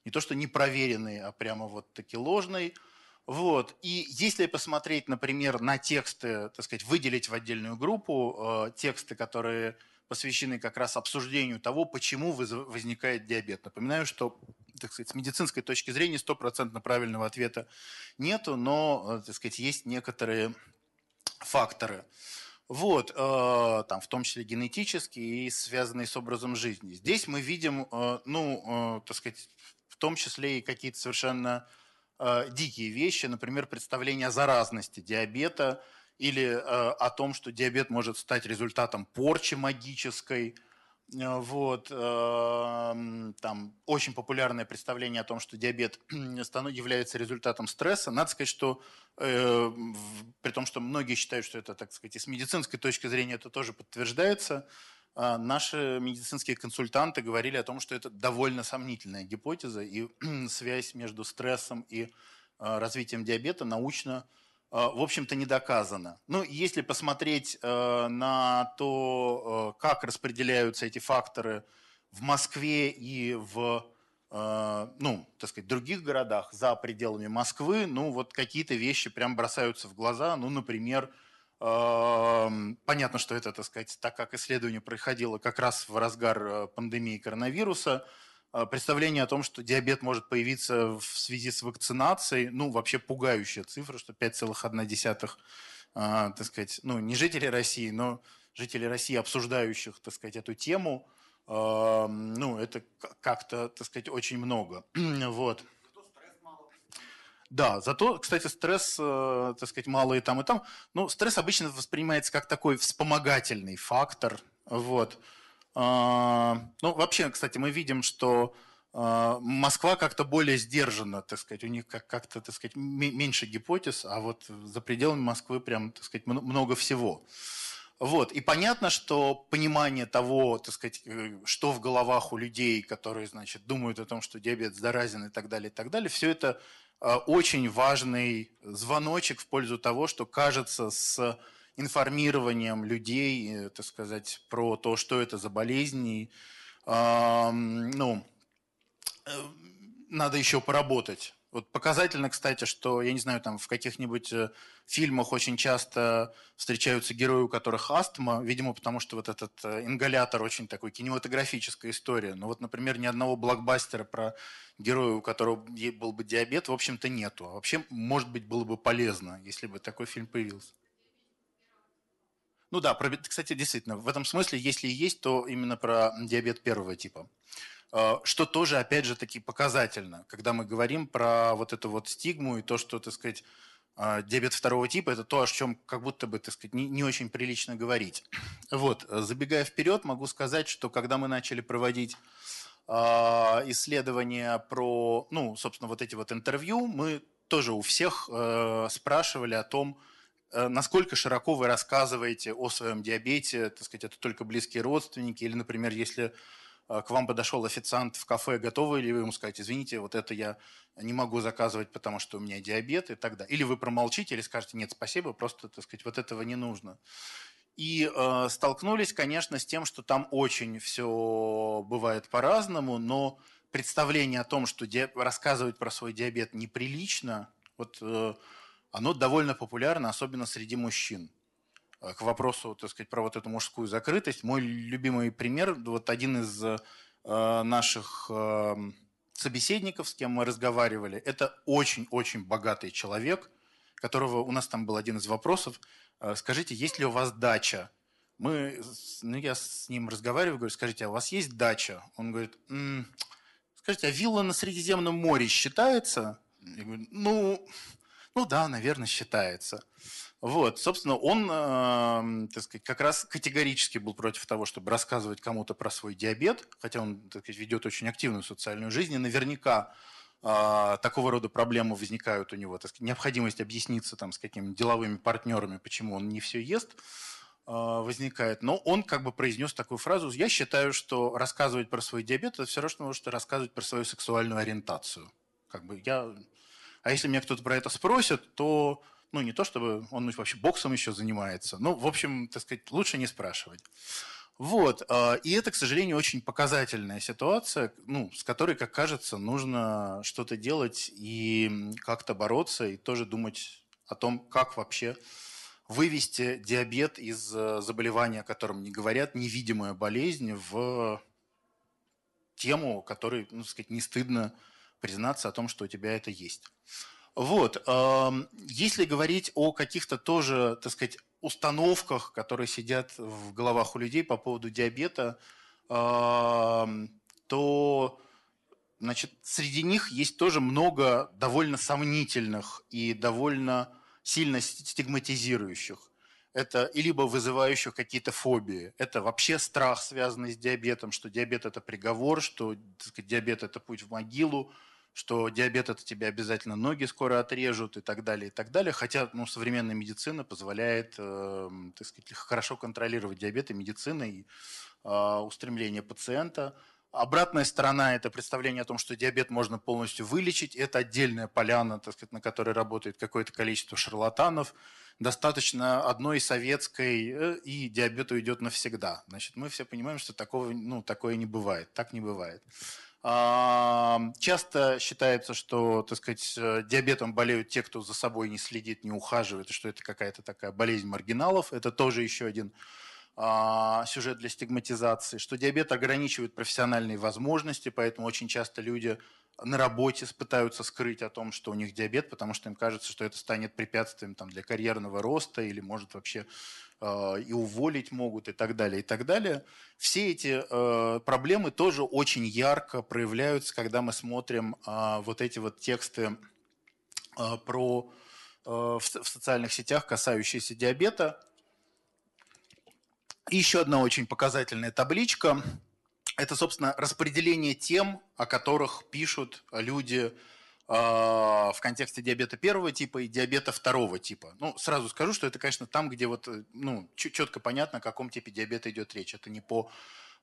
не то что непроверенный, а прямо вот таки ложный. Вот. И если посмотреть, например, на тексты, так сказать, выделить в отдельную группу э, тексты, которые посвящены как раз обсуждению того, почему возникает диабет. Напоминаю, что так сказать, с медицинской точки зрения стопроцентно правильного ответа нету, но э, так сказать, есть некоторые факторы. Вот, э, там, в том числе генетические и связанные с образом жизни. Здесь мы видим, э, ну, э, так сказать, том числе и какие-то совершенно э, дикие вещи, например, представление о заразности диабета или э, о том, что диабет может стать результатом порчи магической. Э, вот, э, там очень популярное представление о том, что диабет является результатом стресса. Надо сказать, что э, при том, что многие считают, что это, так сказать, и с медицинской точки зрения это тоже подтверждается, а, наши медицинские консультанты говорили о том, что это довольно сомнительная гипотеза, и связь между стрессом и а, развитием диабета научно, а, в общем-то, не доказана. Ну, если посмотреть на то, как распределяются эти факторы в Москве и в ну, так сказать, других городах за пределами Москвы, ну, вот какие-то вещи прям бросаются в глаза. Ну, например, Понятно, что это, так сказать, так как исследование происходило как раз в разгар э, пандемии коронавируса, э, представление о том, что диабет может появиться в связи с вакцинацией, ну, вообще пугающая цифра, что 5,1, а, так сказать, ну, не жители России, но жители России, обсуждающих, так сказать, эту тему, ну, это как-то, так сказать, очень много. Вот. Да, зато, кстати, стресс, э, так сказать, мало и там, и там. Ну, стресс обычно воспринимается как такой вспомогательный фактор. Вот. А, ну, вообще, кстати, мы видим, что а, Москва как-то более сдержана, так сказать, у них как-то, так сказать, меньше гипотез, а вот за пределами Москвы прям, так сказать, много всего. Вот. И понятно, что понимание того, так сказать, э, что в головах у людей, которые, значит, думают о том, что диабет заразен и так далее, и так далее, все это Э, очень важный звоночек в пользу того, что кажется с информированием людей, э, так сказать, про то, что это за болезни, ну, э, надо еще поработать. Вот показательно, кстати, что, я не знаю, там в каких-нибудь э, фильмах очень часто встречаются герои, у которых астма, видимо, потому что вот этот ингалятор очень такой кинематографическая история. Но вот, например, ни одного блокбастера про героя, у которого был бы диабет, в общем-то, нету. А вообще, может быть, было бы полезно, если бы такой фильм появился. Ну да, про, кстати, действительно, в этом смысле, если и есть, то именно про диабет первого типа. Э, что тоже, опять же, таки показательно, когда мы говорим про вот эту вот стигму и то, что, так сказать, э, диабет второго типа – это то, о чем как будто бы, так сказать, не, не очень прилично говорить. Вот, забегая вперед, могу сказать, что когда мы начали проводить э, исследования про, ну, собственно, вот эти вот интервью, мы тоже у всех э, спрашивали о том, насколько широко вы рассказываете о своем диабете, так сказать, это только близкие родственники, или, например, если к вам подошел официант в кафе, готовы ли вы ему сказать, извините, вот это я не могу заказывать, потому что у меня диабет и так далее. Или вы промолчите, или скажете, нет, спасибо, просто, так сказать, вот этого не нужно. И э, столкнулись, конечно, с тем, что там очень все бывает по-разному, но представление о том, что рассказывать про свой диабет неприлично, вот э, оно довольно популярно, особенно среди мужчин. Э, к вопросу, так сказать, про вот эту мужскую закрытость, мой любимый пример, вот один из э, наших э, собеседников, с кем мы разговаривали, это очень-очень богатый человек, которого у нас там был один из вопросов. Э, скажите, есть ли у вас дача? Мы, ну, я с ним разговариваю, говорю, скажите, а у вас есть дача? Он говорит, м-м, скажите, а вилла на Средиземном море считается? Я говорю, ну, ну да, наверное, считается. Вот, собственно, он, э, так сказать, как раз категорически был против того, чтобы рассказывать кому-то про свой диабет, хотя он, так сказать, ведет очень активную социальную жизнь, и наверняка э, такого рода проблемы возникают у него, так сказать, необходимость объясниться там с какими-то деловыми партнерами, почему он не все ест, э, возникает. Но он как бы произнес такую фразу, я считаю, что рассказывать про свой диабет, это все равно, что рассказывать про свою сексуальную ориентацию. Как бы я а если меня кто-то про это спросит, то, ну, не то чтобы он вообще боксом еще занимается, ну, в общем, так сказать, лучше не спрашивать. Вот, а, и это, к сожалению, очень показательная ситуация, ну, с которой, как кажется, нужно что-то делать и как-то бороться, и тоже думать о том, как вообще вывести диабет из э, заболевания, о котором не говорят, невидимая болезнь, в тему, которой, ну, сказать, не стыдно признаться о том, что у тебя это есть. Вот. Если говорить о каких-то тоже, так сказать, установках, которые сидят в головах у людей по поводу диабета, то значит, среди них есть тоже много довольно сомнительных и довольно сильно стигматизирующих. Это и либо вызывающих какие-то фобии. Это вообще страх, связанный с диабетом, что диабет – это приговор, что так сказать, диабет – это путь в могилу, что диабет это тебе обязательно ноги скоро отрежут и так далее, и так далее. Хотя ну, современная медицина позволяет э, так сказать, хорошо контролировать диабет и медицина, и э, устремление пациента. Обратная сторона – это представление о том, что диабет можно полностью вылечить. Это отдельная поляна, так сказать, на которой работает какое-то количество шарлатанов. Достаточно одной советской, э, и диабет уйдет навсегда. Значит, мы все понимаем, что такого, ну, такое не бывает. Так не бывает. Часто считается, что, так сказать, э, диабетом болеют те, кто за собой не следит, не ухаживает, и что это какая-то такая болезнь маргиналов. Это тоже еще один а, сюжет для стигматизации, что диабет ограничивает профессиональные возможности, поэтому очень часто люди на работе пытаются скрыть о том, что у них диабет, потому что им кажется, что это станет препятствием там, для карьерного роста или может вообще и уволить могут и так далее, и так далее. Все эти э, проблемы тоже очень ярко проявляются, когда мы смотрим э, вот эти вот тексты э, про, э, в, социальных сетях, касающиеся диабета. И еще одна очень показательная табличка – это, собственно, распределение тем, о которых пишут люди в контексте диабета первого типа и диабета второго типа. Ну, сразу скажу, что это, конечно, там, где вот, э, ну, четко понятно, о каком типе диабета идет речь. Это не по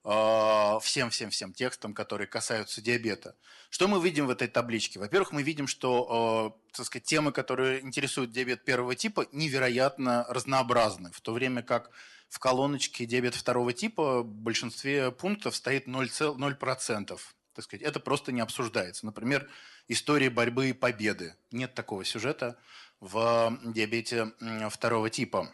всем-всем-всем э, текстам, которые касаются диабета. Что мы видим в этой табличке? Во-первых, мы видим, что э, так сказать, темы, которые интересуют диабет первого типа, невероятно разнообразны, в то время как в колоночке диабет второго типа в большинстве пунктов стоит 0%. 0% так сказать, это просто не обсуждается. Например, история борьбы и победы. Нет такого сюжета в диабете второго типа.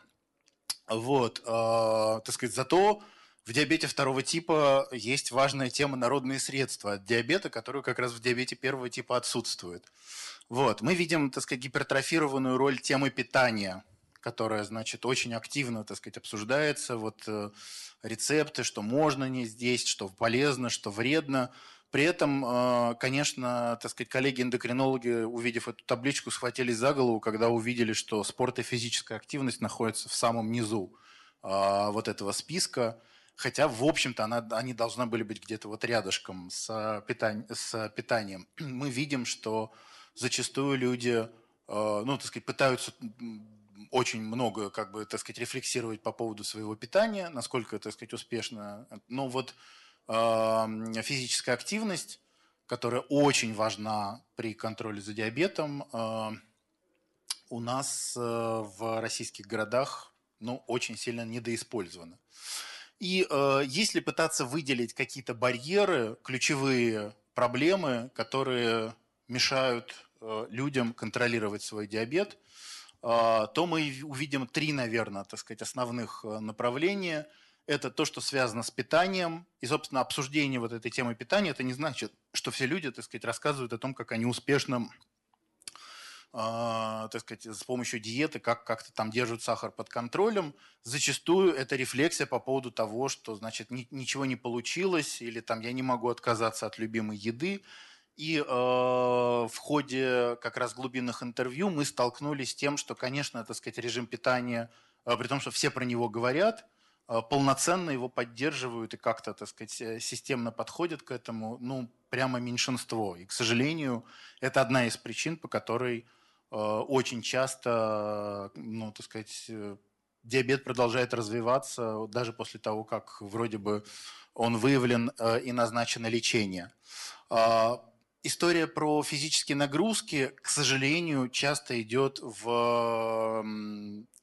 Вот, э, так сказать, зато в диабете второго типа есть важная тема народные средства от диабета, которую как раз в диабете первого типа отсутствует. Вот, мы видим, так сказать, гипертрофированную роль темы питания – которая, значит, очень активно, так сказать, обсуждается. Вот э, рецепты, что можно не здесь, что полезно, что вредно. При этом, э, конечно, так сказать, коллеги-эндокринологи, увидев эту табличку, схватились за голову, когда увидели, что спорт и физическая активность находятся в самом низу э, вот этого списка. Хотя, в общем-то, она, они должны были быть где-то вот рядышком с, питань, с питанием. Мы видим, что зачастую люди ну, так сказать, пытаются очень много, как бы, так сказать, рефлексировать по поводу своего питания, насколько, так сказать, успешно. Но вот физическая активность, которая очень важна при контроле за диабетом, у нас в российских городах ну, очень сильно недоиспользована. И э, если пытаться выделить какие-то барьеры, ключевые проблемы, которые мешают э, людям контролировать свой диабет, э, то мы увидим три, наверное, так сказать, основных э, направления. Это то, что связано с питанием. И, собственно, обсуждение вот этой темы питания, это не значит, что все люди, так сказать, рассказывают о том, как они успешно э, так сказать, с помощью диеты как, как-то там держат сахар под контролем. Зачастую это рефлексия по поводу того, что, значит, ни, ничего не получилось, или там я не могу отказаться от любимой еды. И э, в ходе как раз глубинных интервью мы столкнулись с тем, что, конечно, так сказать, режим питания, э, при том, что все про него говорят, полноценно его поддерживают и как-то, так сказать, э, системно подходят к этому, ну, прямо меньшинство. И, к сожалению, это одна из причин, по которой Э, очень часто, ну, так сказать, э, диабет продолжает развиваться даже после того, как вроде бы он выявлен э, и назначено лечение. А, история про физические нагрузки, к сожалению, часто идет в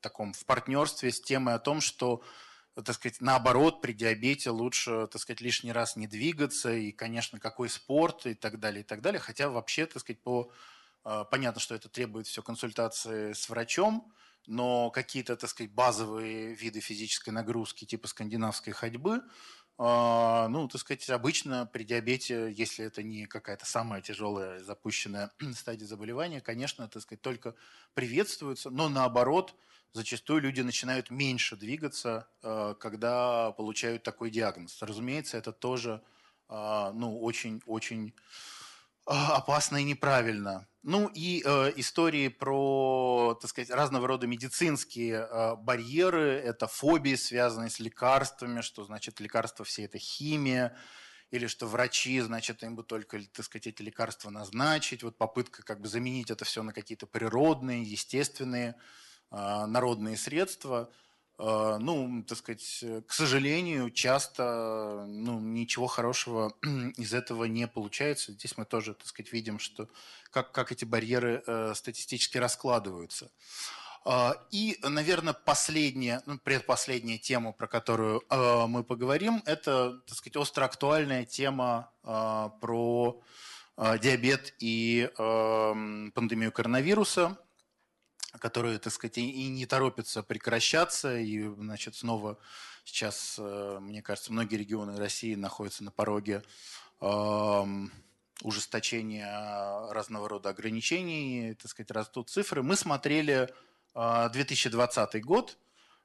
таком в партнерстве с темой о том, что так сказать, наоборот, при диабете лучше, так сказать, лишний раз не двигаться, и, конечно, какой спорт и так далее, и так далее. Хотя вообще, так сказать, по а, понятно, что это требует все консультации с врачом, но какие-то, так сказать, базовые виды физической нагрузки типа скандинавской ходьбы, а, ну, так сказать, обычно при диабете, если это не какая-то самая тяжелая запущенная стадия заболевания, конечно, так сказать, только приветствуется, но наоборот, зачастую люди начинают меньше двигаться, а, когда получают такой диагноз. Разумеется, это тоже, ну, очень-очень опасно и неправильно. Ну и э, истории про, так сказать, разного рода медицинские э, барьеры, это фобии, связанные с лекарствами, что значит лекарства все это химия, или что врачи, значит, им бы только, так сказать, эти лекарства назначить. Вот попытка как бы заменить это все на какие-то природные, естественные, э, народные средства – а, ну, так сказать, к сожалению, часто ну, ничего хорошего из этого не получается. Здесь мы тоже, так сказать, видим, что как, как эти барьеры э, статистически раскладываются. Э, и, наверное, последняя, ну, предпоследняя тема, про которую мы поговорим, это, так сказать, остро актуальная тема про диабет и пандемию коронавируса которые, так сказать, и не торопятся прекращаться, и, значит, снова сейчас, э, мне кажется, многие регионы России находятся на пороге ужесточения разного рода ограничений, так сказать, растут цифры. Мы смотрели 2020 а, год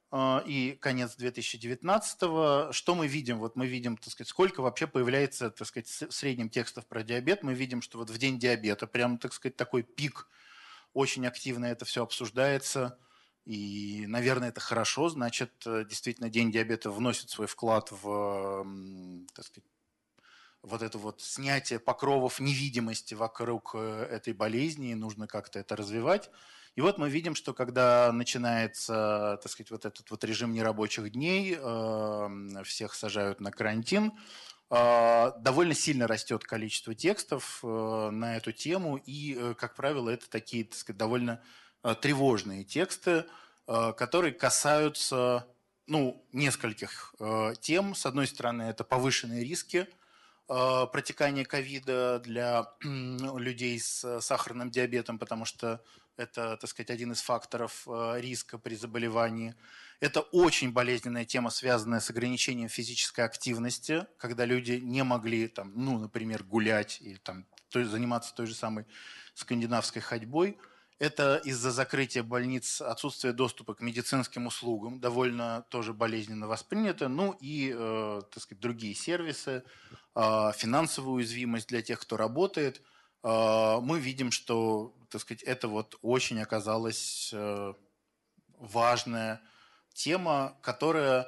а, и конец 2019. Что мы видим? Вот мы видим, так сказать, сколько вообще появляется, так сказать, в среднем текстов про диабет. Мы видим, что вот в день диабета прям, так сказать, такой пик – очень активно это все обсуждается. И, наверное, это хорошо. Значит, э, действительно, День диабета вносит свой вклад в, так сказать, вот это вот снятие покровов невидимости вокруг э, этой болезни, и нужно как-то это развивать. И вот мы видим, что когда начинается, так сказать, вот этот вот режим нерабочих дней, э, всех сажают на карантин, довольно сильно растет количество текстов э, на эту тему, и, э, как правило, это такие, так сказать, довольно э, тревожные тексты, которые касаются ну, нескольких тем. С одной стороны, это повышенные риски протекания ковида для людей с сахарным диабетом, потому что это, так сказать, один из факторов риска при заболевании. Это очень болезненная тема, связанная с ограничением физической активности, когда люди не могли, там, ну, например, гулять или там, то заниматься той же самой скандинавской ходьбой. Это из-за закрытия больниц, отсутствие доступа к медицинским услугам, довольно тоже болезненно воспринято. Ну и, э, так сказать, другие сервисы, э, финансовую уязвимость для тех, кто работает. Э, мы видим, что, так сказать, это вот очень оказалось э, важное тема, которая,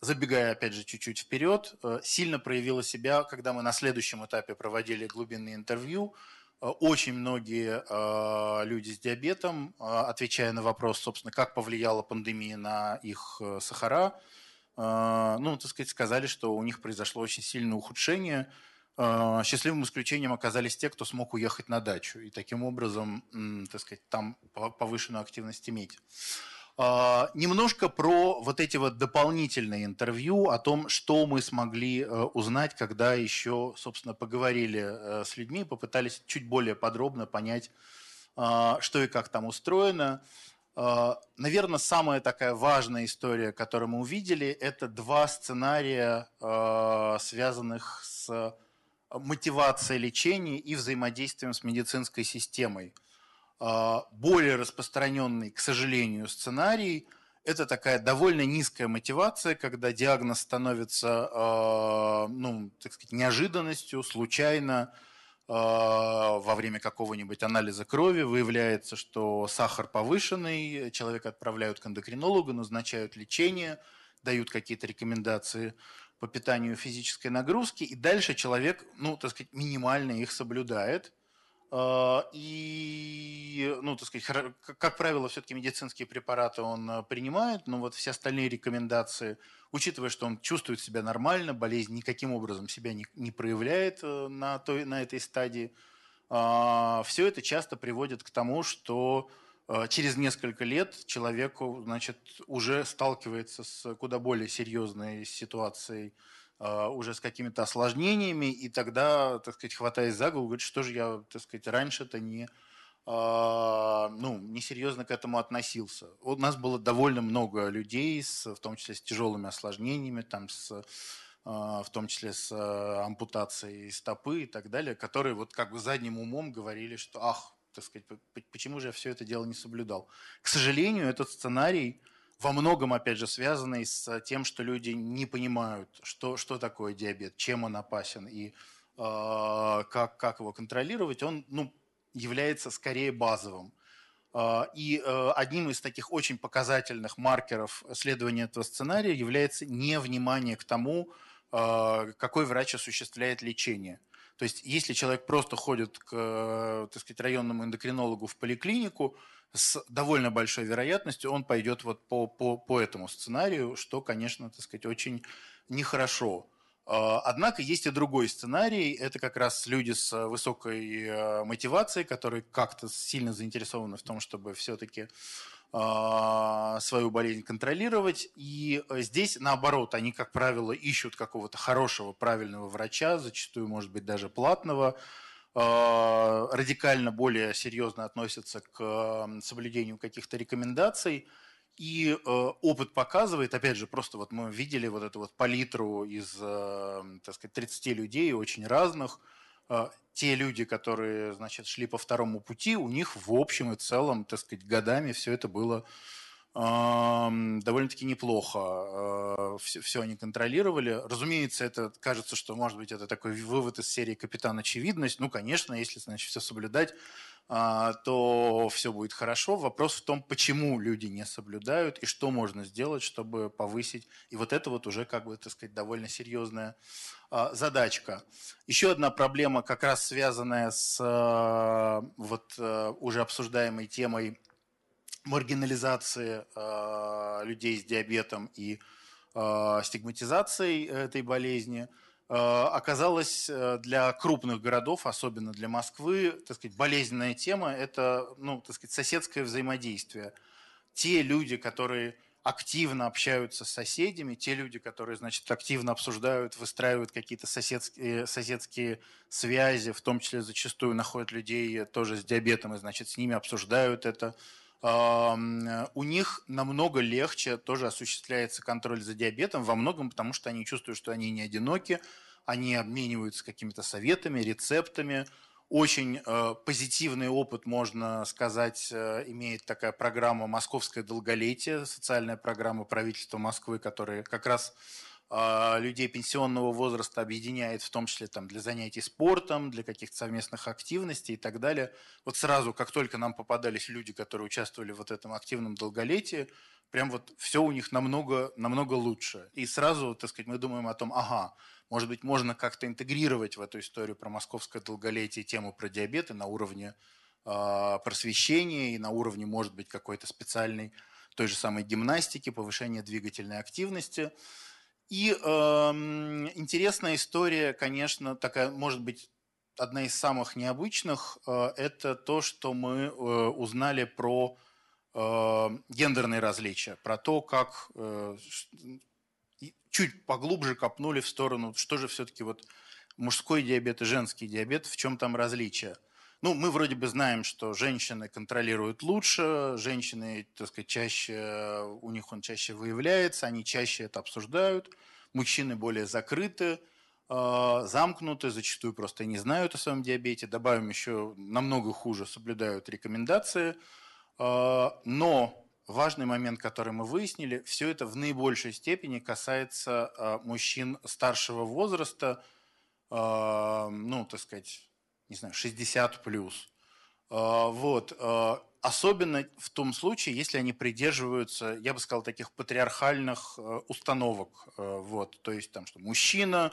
забегая опять же чуть-чуть вперед, э, сильно проявила себя, когда мы на следующем этапе проводили глубинные интервью. Э, очень многие э, люди с диабетом, отвечая на вопрос, собственно, как повлияла пандемия на их сахара, ну, так сказать, сказали, что у них произошло очень сильное ухудшение. Счастливым исключением оказались те, кто смог уехать на дачу и таким образом, так сказать, там повышенную активность иметь. А, немножко про вот эти вот дополнительные интервью о том, что мы смогли э, узнать, когда еще, собственно, поговорили э, с людьми, попытались чуть более подробно понять, а, что и как там устроено. А, Наверное, самая такая важная история, которую мы увидели, это два сценария, связанных с мотивацией лечения и взаимодействием с медицинской системой – более распространенный, к сожалению, сценарий – это такая довольно низкая мотивация, когда диагноз становится, а, ну, так сказать, неожиданностью, случайно, а, во время какого-нибудь анализа крови. Выявляется, что сахар повышенный, человека отправляют к эндокринологу, назначают лечение, дают какие-то рекомендации по питанию физической нагрузки, и дальше человек, ну, так сказать, минимально их соблюдает – а, и, ну, так сказать, как правило, все-таки медицинские препараты он э, принимает, но вот все остальные рекомендации, учитывая, что он чувствует себя нормально, болезнь никаким образом себя не, проявляет э, на, той, на этой стадии, а, все это часто приводит к тому, что через несколько лет человеку, значит, уже сталкивается с куда более серьезной ситуацией а, уже с какими-то осложнениями, и тогда, так сказать, хватаясь за голову, говорит, что же я, так сказать, раньше-то не, а, ну, несерьезно к этому относился. У нас было довольно много людей, с, в том числе с тяжелыми осложнениями, там, с, а, в том числе с ампутацией стопы и так далее, которые вот как бы задним умом говорили, что ах, так сказать, почему же я все это дело не соблюдал. К сожалению, этот сценарий во многом, опять же, связанный с тем, что люди не понимают, что, что такое диабет, чем он опасен и э, как, как его контролировать, он ну, является скорее базовым. Э, и э, одним из таких очень показательных маркеров следования этого сценария является невнимание к тому, э, какой врач осуществляет лечение. То есть, если человек просто ходит к так сказать, районному эндокринологу в поликлинику, с довольно большой вероятностью он пойдет вот по, по, по этому сценарию, что, конечно, так сказать, очень нехорошо. А, однако есть и другой сценарий. Это как раз люди с высокой э, мотивацией, которые как-то сильно заинтересованы в том, чтобы все-таки а, свою болезнь контролировать. И э, здесь, наоборот, они, как правило, ищут какого-то хорошего, правильного врача, зачастую, может быть, даже платного, радикально более серьезно относятся к соблюдению каких-то рекомендаций. И э, опыт показывает, опять же, просто вот мы видели вот эту вот палитру из, э, так сказать, 30 людей, очень разных. Э, те люди, которые, значит, шли по второму пути, у них в общем и целом, так сказать, годами все это было довольно-таки неплохо все, э, все они контролировали. Разумеется, это кажется, что, может быть, это такой вывод из серии «Капитан Очевидность». Ну, конечно, если, значит, все соблюдать, а, то все будет хорошо. Вопрос в том, почему люди не соблюдают и что можно сделать, чтобы повысить. И вот это вот уже, как бы, так сказать, довольно серьезная а, задачка. Еще одна проблема, как раз связанная с вот уже обсуждаемой темой маргинализации э, людей с диабетом и э, стигматизацией этой болезни, э, оказалась для крупных городов, особенно для Москвы, так сказать, болезненная тема – это, ну, так сказать, соседское взаимодействие. Те люди, которые активно общаются с соседями, те люди, которые, значит, активно обсуждают, выстраивают какие-то соседские, соседские связи, в том числе зачастую находят людей тоже с диабетом и, значит, с ними обсуждают это, у них намного легче тоже осуществляется контроль за диабетом, во многом потому, что они чувствуют, что они не одиноки, они обмениваются какими-то советами, рецептами. Очень э, позитивный опыт, можно сказать, э, имеет такая программа «Московское долголетие», социальная программа правительства Москвы, которая как раз людей пенсионного возраста объединяет, в том числе там, для занятий спортом, для каких-то совместных активностей и так далее. Вот сразу, как только нам попадались люди, которые участвовали в вот этом активном долголетии, прям вот все у них намного, намного лучше. И сразу, так сказать, мы думаем о том, ага, может быть, можно как-то интегрировать в эту историю про московское долголетие тему про диабеты на уровне э, просвещения и на уровне, может быть, какой-то специальной той же самой гимнастики, повышения двигательной активности. И э, интересная история, конечно, такая, может быть, одна из самых необычных, э, это то, что мы э, узнали про э, гендерные различия, про то, как э, чуть поглубже копнули в сторону, что же все-таки вот мужской диабет и женский диабет, в чем там различие. Ну, мы вроде бы знаем, что женщины контролируют лучше, женщины, так сказать, чаще, у них он чаще выявляется, они чаще это обсуждают, мужчины более закрыты, а, замкнуты, зачастую просто не знают о своем диабете. Добавим еще намного хуже, соблюдают рекомендации. А, но важный момент, который мы выяснили, все это в наибольшей степени касается а, мужчин старшего возраста, ну, так сказать, не знаю, 60 плюс. А, вот. А, особенно в том случае, если они придерживаются, я бы сказал, таких патриархальных э, установок. Э, вот. То есть, там, что мужчина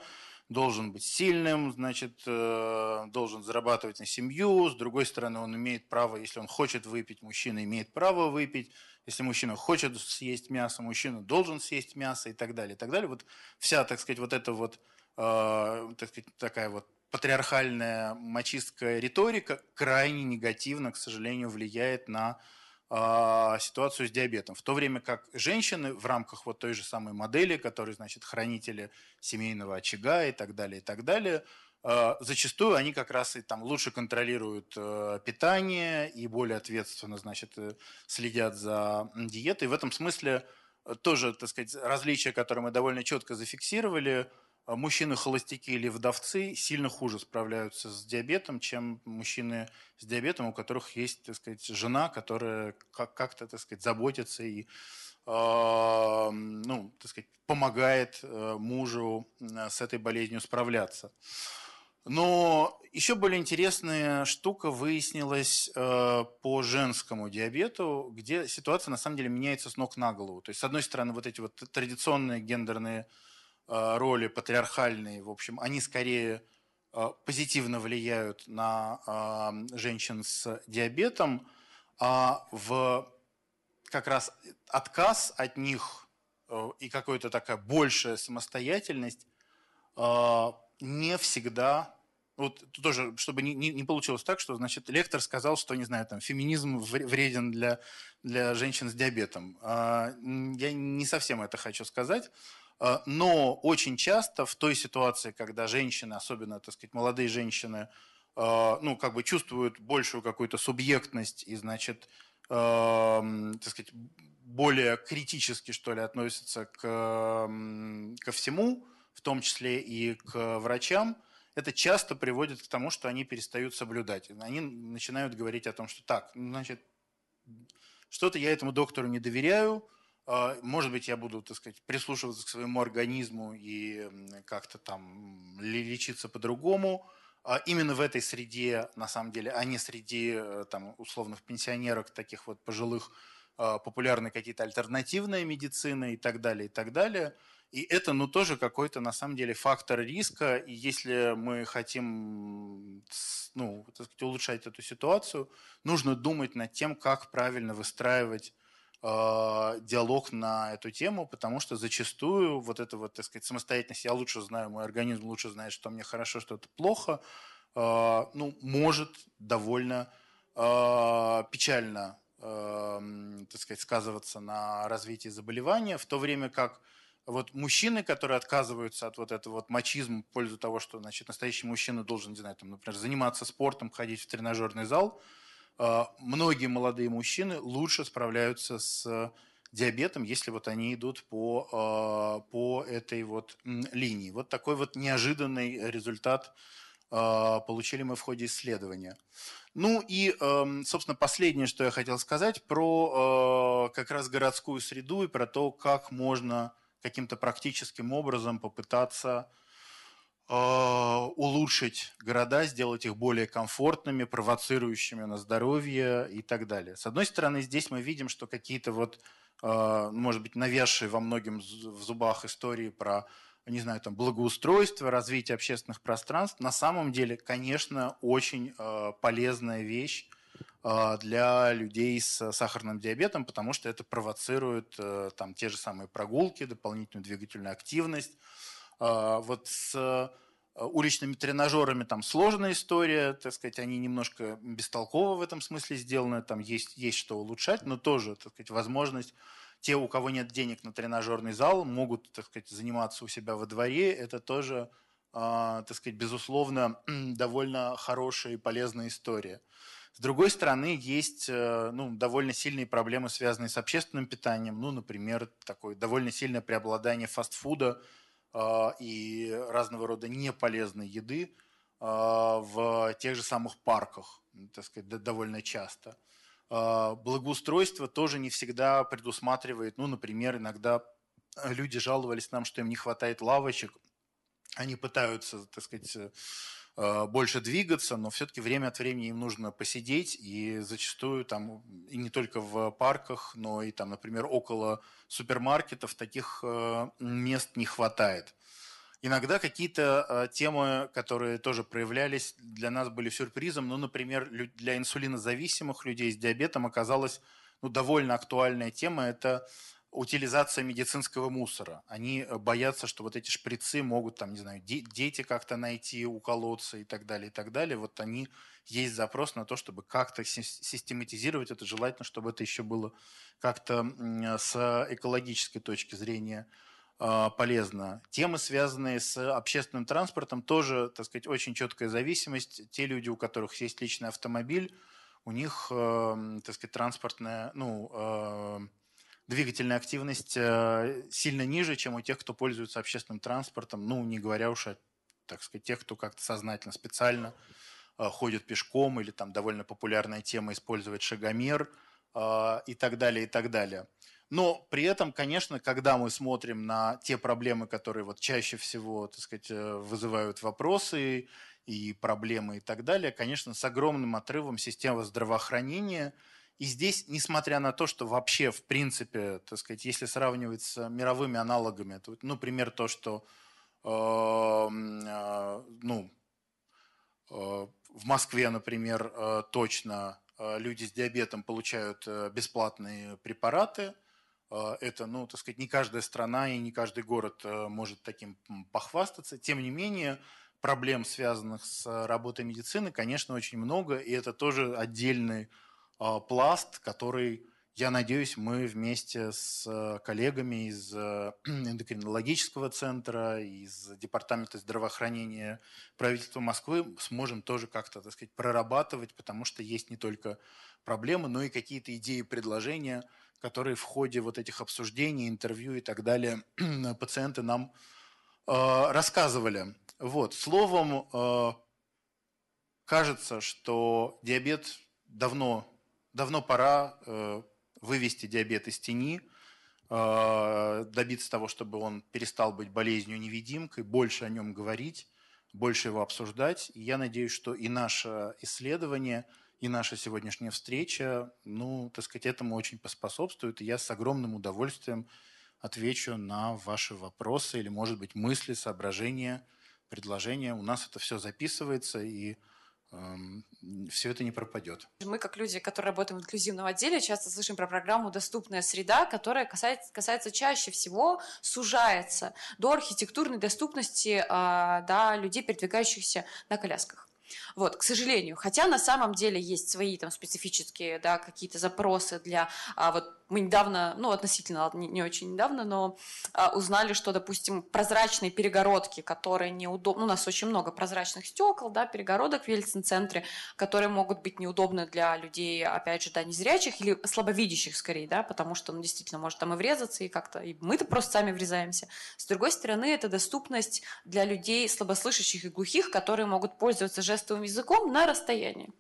должен быть сильным, значит, э, должен зарабатывать на семью. С другой стороны, он имеет право, если он хочет выпить, мужчина имеет право выпить. Если мужчина хочет съесть мясо, мужчина должен съесть мясо и так далее. И так далее. Вот вся, так сказать, вот эта вот, так сказать, такая вот патриархальная мачистская риторика крайне негативно, к сожалению, влияет на э, ситуацию с диабетом. В то время как женщины в рамках вот той же самой модели, которые, значит, хранители семейного очага и так далее, и так далее, э, зачастую они как раз и там лучше контролируют э, питание и более ответственно, значит, э, следят за диетой. В этом смысле тоже, так сказать, различия, которые мы довольно четко зафиксировали – а мужчины-холостяки или вдовцы сильно хуже справляются с диабетом, чем мужчины с диабетом, у которых есть, так сказать, жена, которая как-то, так сказать, заботится и э, ну, так сказать, помогает э, мужу с этой болезнью справляться. Но еще более интересная штука выяснилась э, по женскому диабету, где ситуация на самом деле меняется с ног на голову. То есть, с одной стороны, вот эти вот традиционные гендерные роли патриархальные, в общем, они скорее э, позитивно влияют на э, женщин с диабетом, а в как раз отказ от них и какая-то такая большая самостоятельность не всегда вот тоже, чтобы не, не, не получилось так, что, значит, лектор сказал, что, не знаю, там, феминизм вреден для, для женщин с диабетом. Я не совсем это хочу сказать. Э, но очень часто в той ситуации, когда женщины, особенно, так сказать, молодые женщины, э, ну, как бы чувствуют большую какую-то субъектность и, значит, эм, так сказать, более критически, что ли, относятся к, ко всему, в том числе и к врачам, это часто приводит к тому, что они перестают соблюдать. Они начинают говорить о том, что так, значит, что-то я этому доктору не доверяю, может быть, я буду, так сказать, прислушиваться к своему организму и как-то там лечиться по-другому. А именно в этой среде, на самом деле, а не среди э, там, условных пенсионерок, таких вот пожилых, а, популярны какие-то альтернативные медицины и так далее, и так далее. И это, ну, тоже какой-то, на самом деле, фактор риска. И если мы хотим, ну, так сказать, улучшать эту ситуацию, нужно думать над тем, как правильно выстраивать э, диалог на эту тему, потому что зачастую вот эта вот, так сказать, самостоятельность, я лучше знаю, мой организм лучше знает, что мне хорошо, что это плохо, э, ну, может довольно э, печально, так сказать, сказываться на развитии заболевания, в то время как вот мужчины, которые отказываются от вот этого вот мачизма в пользу того, что, значит, настоящий мужчина должен, не знаю, там, например, заниматься спортом, ходить в тренажерный зал – а, многие молодые мужчины лучше справляются с диабетом, если вот они идут по, а, по этой вот линии. Вот такой вот неожиданный результат а, получили мы в ходе исследования. Ну и, собственно, последнее, что я хотел сказать про как раз городскую среду и про то, как можно каким-то практическим образом попытаться а, улучшить города, сделать их более комфортными, провоцирующими на здоровье и так далее. С одной стороны, здесь мы видим, что какие-то вот, а, может быть, навязшие во многим в зубах истории про, не знаю, там, благоустройство, развитие общественных пространств, на самом деле, конечно, очень а, полезная вещь, для людей с сахарным диабетом, потому что это провоцирует э, там те же самые прогулки, дополнительную двигательную активность. Э, вот с уличными тренажерами там сложная история, так сказать, они немножко бестолково в этом смысле сделаны, там есть, есть что улучшать, но тоже, так сказать, возможность те, у кого нет денег на тренажерный зал, могут, так сказать, заниматься у себя во дворе. Это тоже, э, так сказать, безусловно, довольно хорошая и полезная история. С другой стороны, есть э, ну, довольно сильные проблемы, связанные с общественным питанием. Ну, например, такое довольно сильное преобладание фастфуда и разного рода неполезной еды э, в тех же самых парках, так сказать, довольно часто. А, благоустройство тоже не всегда предусматривает, ну, например, иногда люди жаловались нам, что им не хватает лавочек, они пытаются, так сказать, э, больше двигаться, но все-таки время от времени им нужно посидеть, и зачастую там, и не только в парках, но и там, например, около супермаркетов таких э, мест не хватает. Иногда какие-то э, темы, которые тоже проявлялись, для нас были сюрпризом. Ну, например, для инсулинозависимых людей с диабетом оказалась ну, довольно актуальная тема. Это утилизация медицинского мусора. Они э, боятся, что вот эти шприцы могут, там, не знаю, дети как-то найти, уколоться и так далее, и так далее. Вот они, есть запрос на то, чтобы как-то систематизировать это. Желательно, чтобы это еще было как-то с экологической точки зрения а, полезно. Темы, связанные с общественным транспортом, тоже, так сказать, очень четкая зависимость. Те люди, у которых есть личный автомобиль, у них, э, так сказать, транспортная, ну, э, двигательная активность э, сильно ниже, чем у тех, кто пользуется общественным транспортом, ну, не говоря уж о, так сказать, тех, кто как-то сознательно, специально ходит пешком, или там довольно популярная тема использовать шагомер и так далее, и так далее. Но при этом, конечно, когда мы смотрим на те проблемы, которые вот чаще всего, так сказать, э, вызывают вопросы и проблемы и так далее, конечно, с огромным отрывом система здравоохранения. И здесь, несмотря на то, что вообще, в принципе, так сказать, если сравнивать с мировыми аналогами, то, ну, например, то, что э, э, ну, э, в Москве, например, э, точно э, люди с диабетом получают бесплатные препараты – а, это, ну, так сказать, не каждая страна и не каждый город э, может таким похвастаться. Тем не менее, проблем, связанных с работой медицины, конечно, очень много, и это тоже отдельный пласт, который, я надеюсь, мы вместе с э, коллегами из э, эндокринологического центра, из Департамента здравоохранения правительства Москвы сможем тоже как-то, так сказать, прорабатывать, потому что есть не только проблемы, но и какие-то идеи, предложения – которые в ходе вот этих обсуждений, интервью и так далее пациенты нам э, рассказывали. Вот. Словом, кажется, что диабет давно, давно пора э, вывести диабет из тени, э, добиться того, чтобы он перестал быть болезнью-невидимкой, больше о нем говорить, больше его обсуждать. И я надеюсь, что и наше исследование – и наша сегодняшняя встреча, ну, так сказать, этому очень поспособствует. И я с огромным удовольствием отвечу на ваши вопросы или, может быть, мысли, соображения, предложения. У нас это все записывается, и все это не пропадет. Мы, как люди, которые работаем в инклюзивном отделе, часто слышим про программу «Доступная среда», которая касается, касается чаще всего, сужается до архитектурной доступности э, да, людей, передвигающихся на колясках. Вот, к сожалению. Хотя на самом деле есть свои там специфические, да, какие-то запросы для а, вот мы недавно, ну, относительно, не, не очень недавно, но а, узнали, что, допустим, прозрачные перегородки, которые неудобны, ну, у нас очень много прозрачных стекол, да, перегородок в Ельцин-центре, которые могут быть неудобны для людей, опять же, да, незрячих или слабовидящих скорее, да, потому что, ну, действительно, может там и врезаться, и как-то, и мы-то просто сами врезаемся. С другой стороны, это доступность для людей слабослышащих и глухих, которые могут пользоваться жестовым языком на расстоянии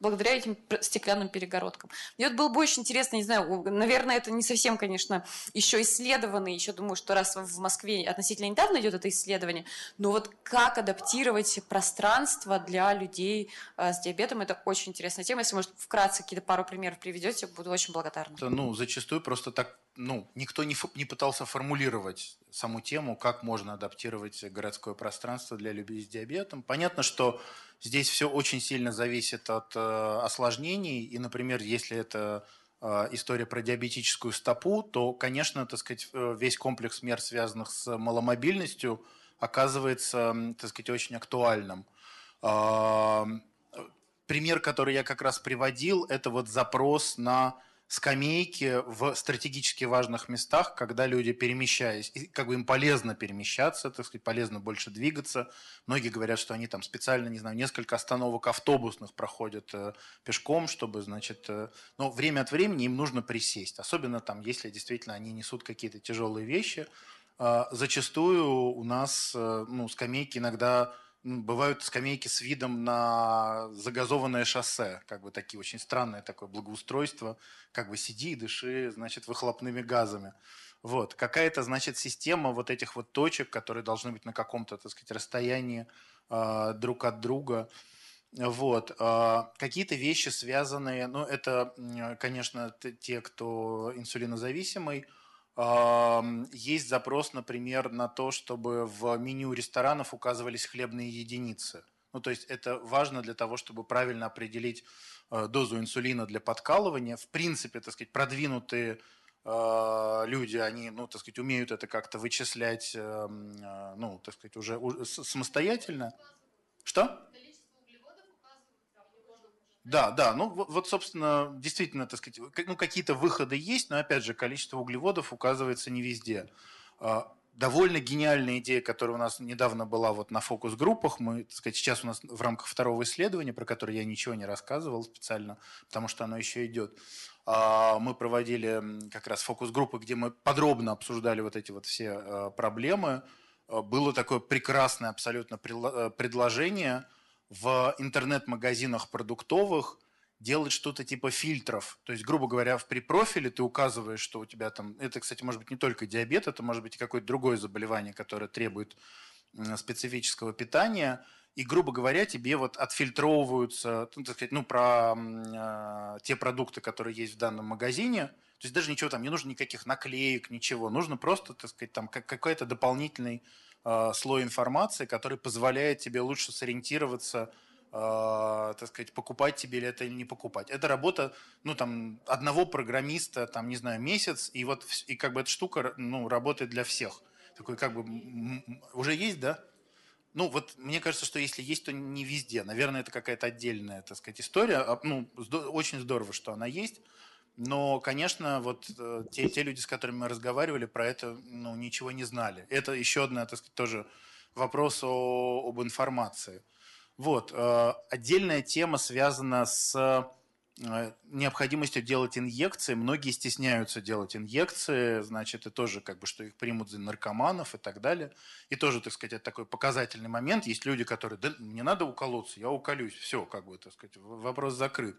благодаря этим стеклянным перегородкам. Мне вот было бы очень интересно, не знаю, наверное, это не совсем, конечно, еще исследованно, еще думаю, что раз в Москве относительно недавно идет это исследование, но вот как адаптировать пространство для людей э, с диабетом, это очень интересная тема. Если, может, вкратце какие-то пару примеров приведете, буду очень благодарна. Ну, зачастую просто так, ну, никто не, не пытался формулировать саму тему, как можно адаптировать городское пространство для людей с диабетом. Понятно, что Здесь все очень сильно зависит от э, осложнений. И, например, если это э, история про диабетическую стопу, то, конечно, так сказать, э, весь комплекс мер, связанных с маломобильностью, оказывается, так сказать, очень актуальным. Пример, который я как раз приводил, это вот запрос на скамейки в стратегически важных местах, когда люди перемещаясь, как бы им полезно перемещаться, так сказать, полезно больше двигаться. Многие говорят, что они там специально, не знаю, несколько остановок автобусных проходят э, пешком, чтобы, значит, э, но время от времени им нужно присесть, особенно там, если действительно они несут какие-то тяжелые вещи. Э, зачастую у нас, э, ну, скамейки иногда бывают скамейки с видом на загазованное шоссе, как бы такие очень странное такое благоустройство, как бы сиди и дыши, значит, выхлопными газами. Вот. Какая-то, значит, система вот этих вот точек, которые должны быть на каком-то, так сказать, расстоянии э, друг от друга. Вот. Э, какие-то вещи связанные, ну, это, конечно, те, кто инсулинозависимый, есть запрос, например, на то, чтобы в меню ресторанов указывались хлебные единицы. Ну, то есть это важно для того, чтобы правильно определить э, дозу инсулина для подкалывания. В принципе, так сказать, продвинутые э, люди, они, ну, так сказать, умеют это как-то вычислять, эм, э, ну, так сказать, уже самостоятельно. Что? Да, да, ну вот, собственно, действительно, так сказать, ну, какие-то выходы есть, но, опять же, количество углеводов указывается не везде. А, довольно гениальная идея, которая у нас недавно была вот на фокус-группах. Мы, так сказать, сейчас у нас в рамках второго исследования, про которое я ничего не рассказывал специально, потому что оно еще идет, а, мы проводили как раз фокус-группы, где мы подробно обсуждали вот эти вот все а, проблемы. Было такое прекрасное абсолютно предложение – в интернет-магазинах продуктовых делать что-то типа фильтров. То есть, грубо говоря, в припрофиле ты указываешь, что у тебя там... Это, кстати, может быть не только диабет, это может быть какое-то другое заболевание, которое требует специфического питания. И, грубо говоря, тебе вот отфильтровываются, ну, так сказать, ну, про э, те продукты, которые есть в данном магазине. То есть даже ничего там, не нужно никаких наклеек, ничего. Нужно просто, так сказать, там какой-то дополнительный слой информации, который позволяет тебе лучше сориентироваться, э, так сказать, покупать тебе или это или не покупать. Это работа, ну, там, одного программиста, там, не знаю, месяц, и вот, и как бы эта штука, ну, работает для всех. Такой, как бы, уже есть, да? Ну, вот мне кажется, что если есть, то не везде. Наверное, это какая-то отдельная, так сказать, история. А, ну, очень здорово, что она есть. Но, конечно, вот э, те, те люди, с которыми мы разговаривали, про это ну, ничего не знали. Это еще одна, так сказать, тоже вопрос о, об информации. Вот. Э, отдельная тема связана с необходимостью делать инъекции. Многие стесняются делать инъекции, значит, и тоже как бы, что их примут за наркоманов и так далее. И тоже, так сказать, это такой показательный момент. Есть люди, которые, да, не надо уколоться, я уколюсь, все, как бы, так сказать, вопрос закрыт.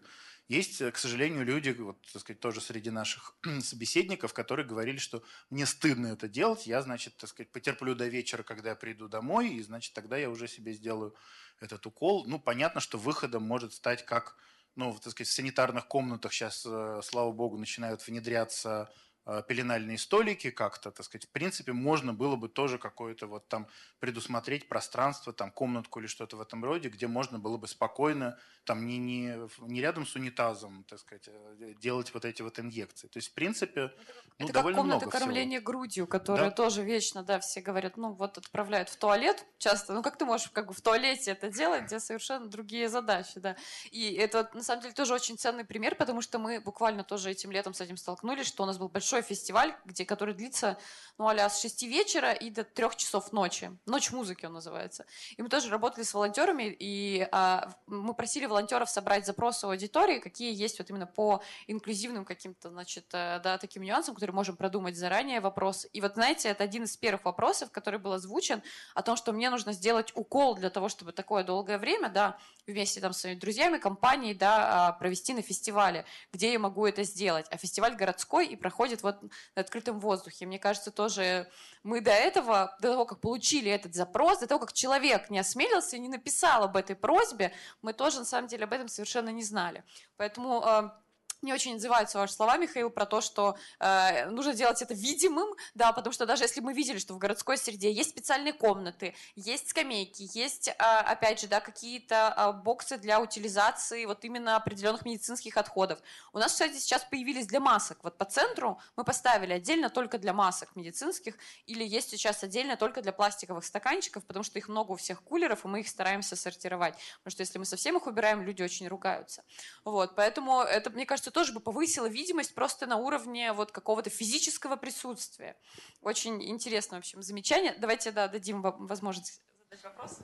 Есть, э, к сожалению, люди, вот, так сказать, тоже среди наших собеседников, которые говорили, что мне стыдно это делать, я, значит, так сказать, потерплю до вечера, когда я приду домой, и, значит, тогда я уже себе сделаю этот укол. Ну, понятно, что выходом может стать как, ну, так сказать, в санитарных комнатах сейчас, э, слава богу, начинают внедряться Э, пеленальные столики как-то, так сказать, в принципе, можно было бы тоже какое-то вот там предусмотреть пространство, там комнатку или что-то в этом роде, где можно было бы спокойно, там не, не, не рядом с унитазом, так сказать, э, делать вот эти вот инъекции. То есть, в принципе, ну, Это довольно как комната много кормления всего. грудью, которая да? тоже вечно, да, все говорят, ну вот отправляют в туалет часто, ну как ты можешь как бы в туалете это делать, где совершенно другие задачи, да. И это на самом деле тоже очень ценный пример, потому что мы буквально тоже этим летом с этим столкнулись, что у нас был большой фестиваль, где, который длится, ну, а с 6 вечера и до 3 часов ночи. Ночь музыки он называется. И мы тоже работали с волонтерами, и а, мы просили волонтеров собрать запросы у аудитории, какие есть вот именно по инклюзивным каким-то, значит, э, да, таким нюансам, которые можем продумать заранее вопрос. И вот, знаете, это один из первых вопросов, который был озвучен, о том, что мне нужно сделать укол для того, чтобы такое долгое время, да, вместе там с своими друзьями, компанией, да, а, провести на фестивале, где я могу это сделать. А фестиваль городской и проходит вот на открытом воздухе. Мне кажется, тоже мы до этого, до того, как получили этот запрос, до того, как человек не осмелился и не написал об этой просьбе, мы тоже на самом деле об этом совершенно не знали. Поэтому а, мне очень отзываются ваши слова, Михаил, про то, что э, нужно делать это видимым, да, потому что даже если мы видели, что в городской среде есть специальные комнаты, есть скамейки, есть, э, опять же, да, какие-то э, боксы для утилизации вот именно определенных медицинских отходов. У нас, кстати, сейчас появились для масок. Вот по центру мы поставили отдельно только для масок медицинских, или есть сейчас отдельно только для пластиковых стаканчиков, потому что их много у всех кулеров, и мы их стараемся сортировать. Потому что если мы совсем их убираем, люди очень ругаются. Вот, поэтому это, мне кажется, тоже бы повысило видимость просто на уровне вот какого-то физического присутствия. Очень интересное, в общем, замечание. Давайте, да, дадим вам возможность задать вопрос.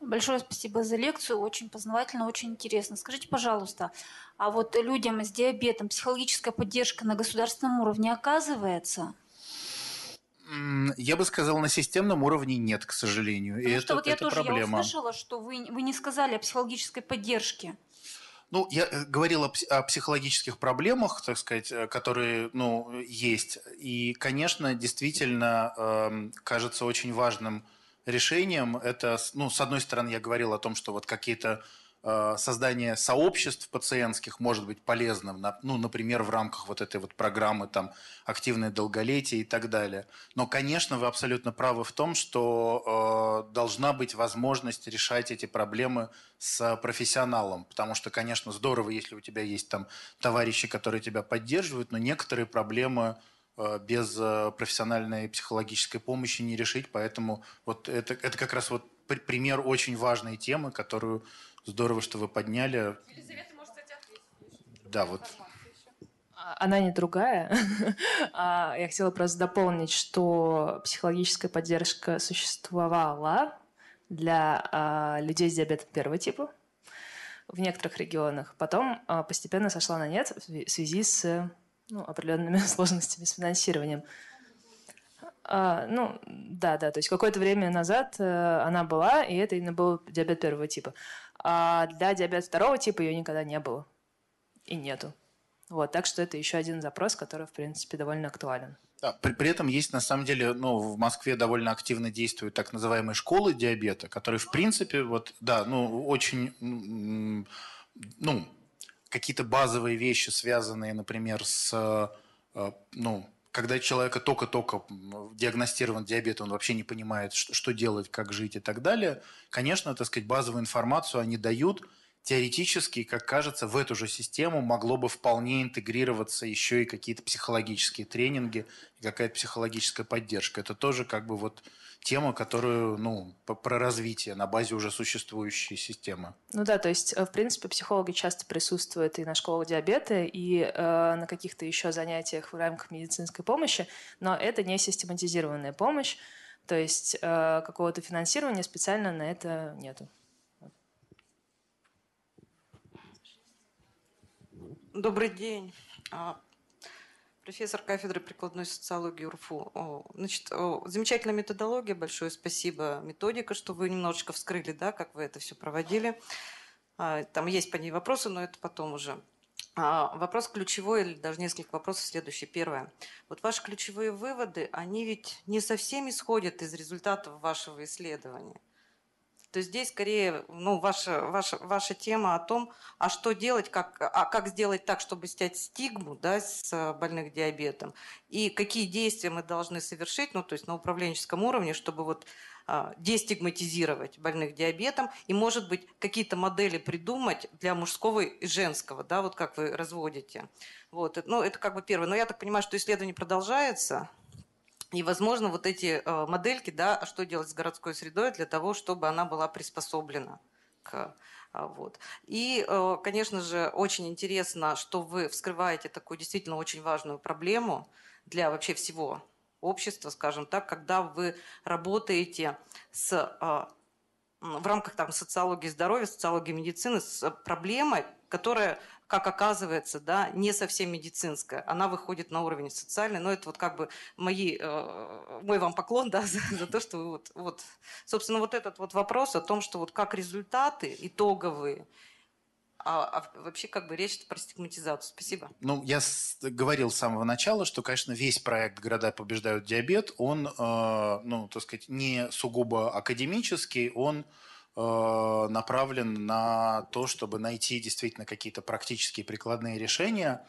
Большое спасибо за лекцию, очень познавательно, очень интересно. Скажите, пожалуйста, а вот людям с диабетом психологическая поддержка на государственном уровне оказывается? Я бы сказал, на системном уровне нет, к сожалению. Потому и что это, вот я это тоже проблема. Я услышала, что вы, вы не сказали о психологической поддержке. Ну, я э, говорил о, о психологических проблемах, так сказать, э, которые, ну, есть. И, конечно, действительно э, кажется очень важным решением. Это, ну, с одной стороны, я говорил о том, что вот какие-то создание сообществ пациентских может быть полезным, ну, например, в рамках вот этой вот программы там активное долголетие и так далее. Но, конечно, вы абсолютно правы в том, что э, должна быть возможность решать эти проблемы с профессионалом, потому что, конечно, здорово, если у тебя есть там товарищи, которые тебя поддерживают, но некоторые проблемы э, без э, профессиональной психологической помощи не решить, поэтому вот это, это как раз вот пример очень важной темы, которую Здорово, что вы подняли. Елизавета, может, кстати, ответить. Да, вот. А, она не другая. А, я хотела просто дополнить, что психологическая поддержка существовала для а, людей с диабетом первого типа в некоторых регионах. Потом постепенно сошла на нет в связи с ну, определенными сложностями с финансированием. А, ну, да, да, то есть какое-то время назад э, она была, и это именно был диабет первого типа. А для диабета второго типа ее никогда не было. И нету. Вот, так что это еще один запрос, который, в принципе, довольно актуален. При, при этом есть, на самом деле, ну, в Москве довольно активно действуют так называемые школы диабета, которые, в принципе, вот, да, ну, очень, ну, какие-то базовые вещи, связанные, например, с, э, ну, когда человека только-только диагностирован диабет, он вообще не понимает, что делать, как жить и так далее, конечно, так сказать, базовую информацию они дают, теоретически, как кажется, в эту же систему могло бы вполне интегрироваться еще и какие-то психологические тренинги и какая-то психологическая поддержка. Это тоже как бы вот тема, которую, ну, про развитие на базе уже существующей системы. Ну да, то есть, э, в принципе, психологи часто присутствуют и на школах диабета, и э, на каких-то еще занятиях в рамках медицинской помощи, но это не систематизированная помощь, то есть э, какого-то финансирования специально на это нету. Добрый день. А, профессор кафедры прикладной социологии УРФУ. Значит, замечательная методология, большое спасибо. Методика, что вы немножечко вскрыли, да, как вы это все проводили. А, там есть по ней вопросы, но это потом уже. А, вопрос ключевой, или даже несколько вопросов следующий. Первое. Вот ваши ключевые выводы, они ведь не совсем исходят из результатов вашего исследования то здесь скорее ну, ваша, ваша, ваша тема о том, а что делать, как, а как сделать так, чтобы снять стигму да, с больных диабетом, и какие действия мы должны совершить, ну, то есть на управленческом уровне, чтобы вот а, дестигматизировать больных диабетом и, может быть, какие-то модели придумать для мужского и женского, да, вот как вы разводите. Вот, ну, это как бы первое. Но я так понимаю, что исследование продолжается, и, возможно, вот эти э, модельки, да, а что делать с городской средой для того, чтобы она была приспособлена к а, вот. И, э, конечно же, очень интересно, что вы вскрываете такую действительно очень важную проблему для вообще всего общества, скажем так, когда вы работаете с, а, в рамках там, социологии здоровья, социологии медицины с проблемой, которая как оказывается, да, не совсем медицинская. Она выходит на уровень социальный. Но это вот как бы мои, э, мой вам поклон да, за, за то, что вы вот, вот, собственно, вот этот вот вопрос о том, что вот как результаты итоговые, а, а вообще как бы речь про стигматизацию. Спасибо. Ну, я с, говорил с самого начала, что, конечно, весь проект «Города побеждают диабет», он, э, ну, так сказать, не сугубо академический, он направлен на то, чтобы найти действительно какие-то практические прикладные решения.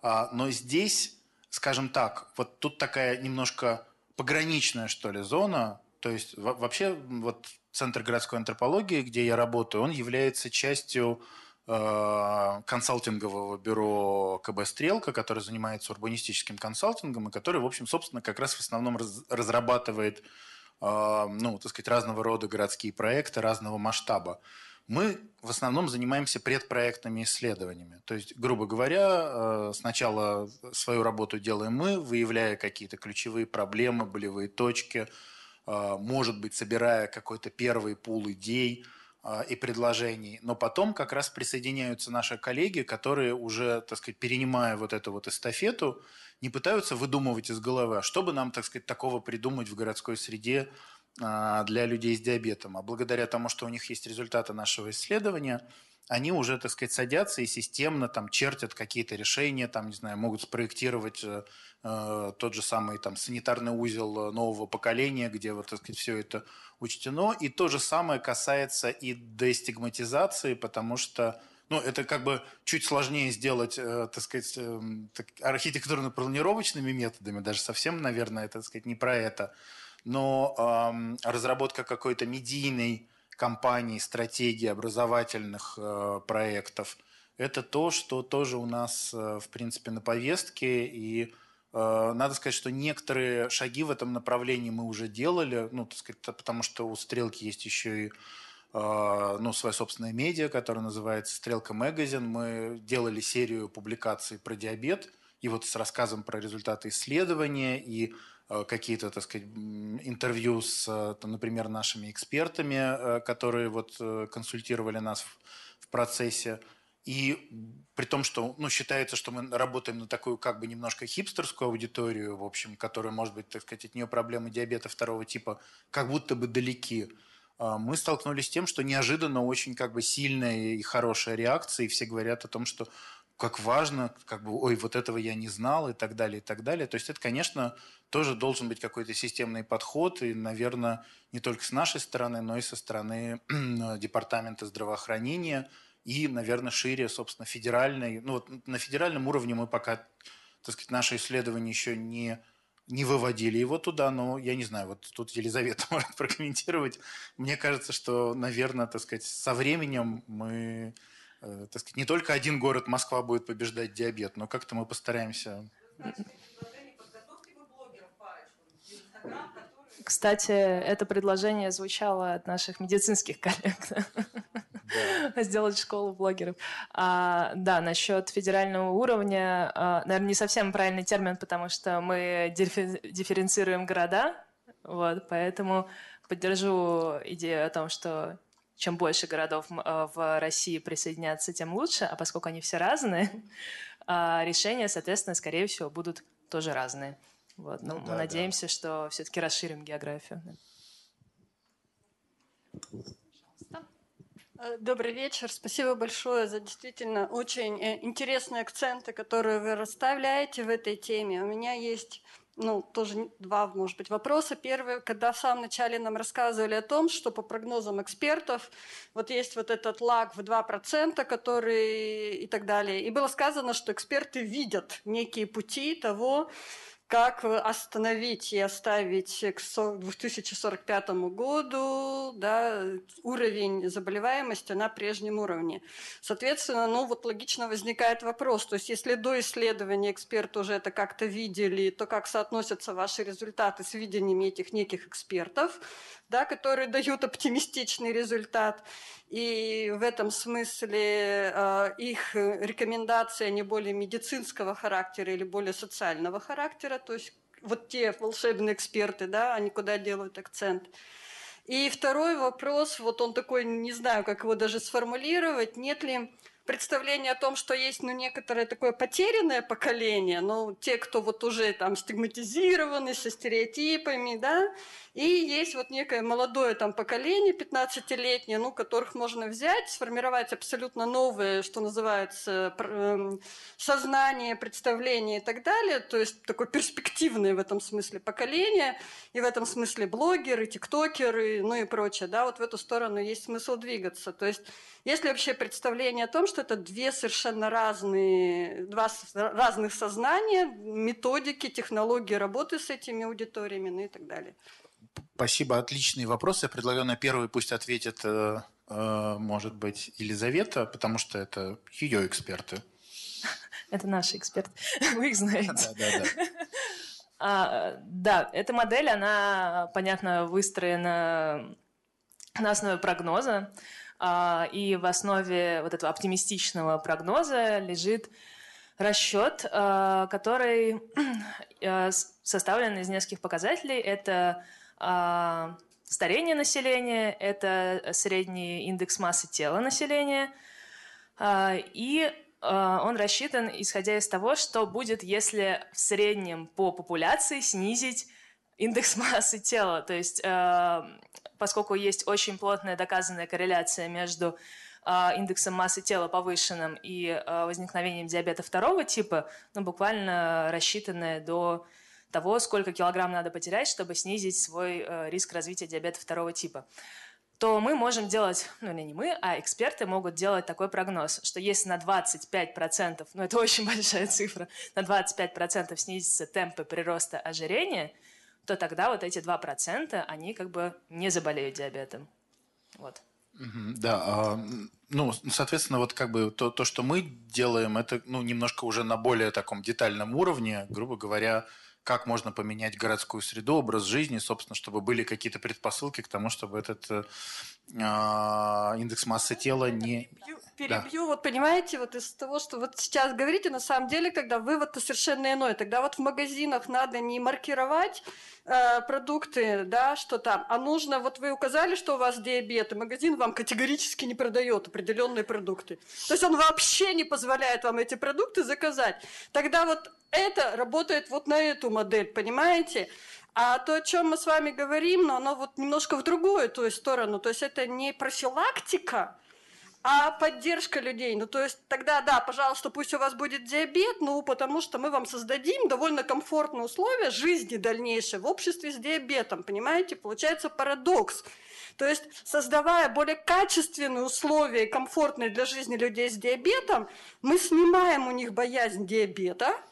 А, но здесь, скажем так, вот тут такая немножко пограничная, что ли, зона. То есть вообще вот Центр городской антропологии, где я работаю, он является частью э, консалтингового бюро КБ «Стрелка», которое занимается урбанистическим консалтингом и который, в общем, собственно, как раз в основном раз, разрабатывает э, ну, так сказать, разного рода городские проекты разного масштаба. Мы в основном занимаемся предпроектными исследованиями. То есть, грубо говоря, э, сначала свою работу делаем мы, выявляя какие-то ключевые проблемы, болевые точки – а, может быть, собирая какой-то первый пул идей а, и предложений. Но потом как раз присоединяются наши коллеги, которые уже, так сказать, перенимая вот эту вот эстафету, не пытаются выдумывать из головы, а что бы нам, так сказать, такого придумать в городской среде а, для людей с диабетом. А благодаря тому, что у них есть результаты нашего исследования – они уже, так сказать, садятся и системно там чертят какие-то решения, там, не знаю, могут спроектировать э, э тот же самый там санитарный узел нового поколения, где вот, так сказать, все это учтено. И то же самое касается и дестигматизации, потому что ну, это как бы чуть сложнее сделать, э, так сказать, э, архитектурно-планировочными методами, даже совсем, наверное, это, так сказать, не про это. Но э, разработка какой-то медийной компаний, стратегий образовательных э, проектов. Это то, что тоже у нас, э, в принципе, на повестке. И э, надо сказать, что некоторые шаги в этом направлении мы уже делали, ну, так сказать, потому что у «Стрелки» есть еще и э, ну, своя собственная медиа, которая называется «Стрелка Магазин». Мы делали серию публикаций про диабет, и вот с рассказом про результаты исследования, и какие-то, так сказать, интервью с, э, например, нашими экспертами, э, которые вот консультировали нас в, в процессе. И при том, что ну, считается, что мы работаем на такую как бы немножко хипстерскую аудиторию, в общем, которая, может быть, так сказать, от нее проблемы диабета второго типа как будто бы далеки, мы столкнулись с тем, что неожиданно очень как бы сильная и хорошая реакция, и все говорят о том, что как важно, как бы, ой, вот этого я не знал и так далее, и так далее. То есть это, конечно, тоже должен быть какой-то системный подход, и, наверное, не только с нашей стороны, но и со стороны Департамента здравоохранения и, наверное, шире, собственно, федеральной. Ну, вот на федеральном уровне мы пока, так сказать, наши исследования еще не, не выводили его туда, но я не знаю, вот тут Елизавета может прокомментировать. Мне кажется, что, наверное, так сказать, со временем мы, э, так сказать, не только один город Москва будет побеждать диабет, но как-то мы постараемся Кстати, это предложение звучало от наших медицинских коллег. Да. Сделать школу блогеров. А, да, насчет федерального уровня, а, наверное, не совсем правильный термин, потому что мы дифференцируем города, вот, поэтому поддержу идею о том, что чем больше городов а, в России присоединятся, тем лучше, а поскольку они все разные, а, решения, соответственно, скорее всего, будут тоже разные. Вот, но ну, мы да, надеемся, да. что все-таки расширим географию. Э, добрый вечер. Спасибо большое за действительно очень э, интересные акценты, которые вы расставляете в этой теме. У меня есть ну, тоже два, может быть, вопроса. Первый, когда в самом начале нам рассказывали о том, что по прогнозам экспертов вот есть вот этот лаг в 2%, который и так далее. И было сказано, что эксперты видят некие пути того, как остановить и оставить к 2045 году да, уровень заболеваемости на прежнем уровне. Соответственно, ну вот логично возникает вопрос, то есть если до исследования эксперты уже это как-то видели, то как соотносятся ваши результаты с видениями этих неких экспертов, да, которые дают оптимистичный результат. И в этом смысле э, их рекомендации, они более медицинского характера или более социального характера, то есть вот те волшебные эксперты, да, они куда делают акцент. И второй вопрос, вот он такой, не знаю, как его даже сформулировать, нет ли представление о том, что есть ну, некоторое такое потерянное поколение, ну, те, кто вот уже там стигматизированы, со стереотипами, да, и есть вот некое молодое там поколение, 15-летнее, ну, которых можно взять, сформировать абсолютно новое, что называется, эм, сознание, представление и так далее, то есть такое перспективное в этом смысле поколение, и в этом смысле блогеры, тиктокеры, ну и прочее, да, вот в эту сторону есть смысл двигаться. То есть есть ли вообще представление о том, что это две совершенно разные, два разных сознания, методики, технологии работы с этими аудиториями, ну и так далее? Спасибо, отличный вопрос. Я предлагаю на первый пусть ответит, э, э, может быть, Елизавета, потому что это ее эксперты. Это наши эксперты, вы их знаете. Да, да, да. А, да, эта модель, она, понятно, выстроена на основе прогноза, и в основе вот этого оптимистичного прогноза лежит расчет, а, который а, составлен из нескольких показателей. Это а, старение населения, это средний индекс массы тела населения, а, и а, он рассчитан, исходя из того, что будет, если в среднем по популяции снизить индекс массы тела. То есть, поскольку есть очень плотная доказанная корреляция между индексом массы тела повышенным и возникновением диабета второго типа, ну, буквально рассчитанная до того, сколько килограмм надо потерять, чтобы снизить свой э, риск развития диабета второго типа то мы можем делать, ну не мы, а эксперты могут делать такой прогноз, что если на 25%, ну это очень большая цифра, на 25% снизится темпы прироста ожирения, то тогда вот эти 2%, они как бы не заболеют диабетом. Вот. Да, а, ну, соответственно, вот как бы то, то, что мы делаем, это ну, немножко уже на более таком детальном уровне, грубо говоря, как можно поменять городскую среду, образ жизни, собственно, чтобы были какие-то предпосылки к тому, чтобы этот э, индекс массы тела не... Перебью, перебью да. вот понимаете, вот из того, что вот сейчас говорите, на самом деле, когда вывод-то совершенно иной, тогда вот в магазинах надо не маркировать э, продукты, да, что там, а нужно, вот вы указали, что у вас диабет, и магазин вам категорически не продает определенные продукты. То есть он вообще не позволяет вам эти продукты заказать. Тогда вот это работает вот на эту модель, понимаете? А то, о чем мы с вами говорим, но оно вот немножко в другую есть, сторону. То есть это не профилактика, а поддержка людей. Ну, то есть тогда, да, пожалуйста, пусть у вас будет диабет, ну, потому что мы вам создадим довольно комфортные условия жизни дальнейшей в обществе с диабетом, понимаете? Получается парадокс. То есть, создавая более качественные условия, комфортные для жизни людей с диабетом, мы снимаем у них боязнь диабета –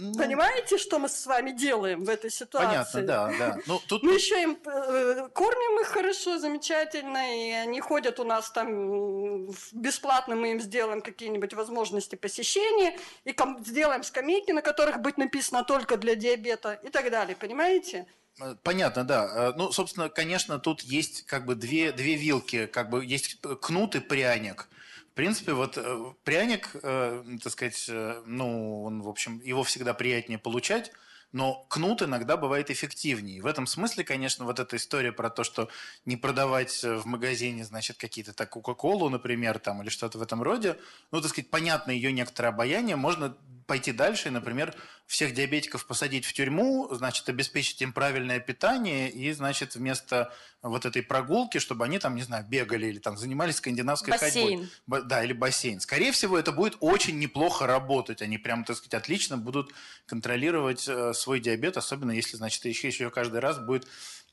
ну, Понимаете, что мы с вами делаем в этой ситуации? Понятно, да, да. Ну, тут... Мы еще им э, кормим их хорошо, замечательно, и они ходят у нас там бесплатно, мы им сделаем какие-нибудь возможности посещения, и сделаем скамейки, на которых будет написано только для диабета и так далее, понимаете? Э, понятно, да. Э, ну, собственно, конечно, тут есть как бы две, две вилки, как бы есть кнут и пряник – принципе, вот э, пряник, э, так сказать, э, ну, он, в общем, его всегда приятнее получать, но кнут иногда бывает эффективнее. В этом смысле, конечно, вот эта история про то, что не продавать в магазине, значит, какие-то так Кока-Колу, например, там, или что-то в этом роде, ну, так сказать, понятно ее некоторое обаяние, можно пойти дальше и, например, всех диабетиков посадить в тюрьму, значит, обеспечить им правильное питание и, значит, вместо вот этой прогулки, чтобы они там, не знаю, бегали или там занимались скандинавской бассейн. ходьбой. Да, или бассейн. Скорее всего, это будет очень неплохо работать. Они прям, так сказать, отлично будут контролировать э, свой диабет, особенно если, значит, еще, еще каждый раз будет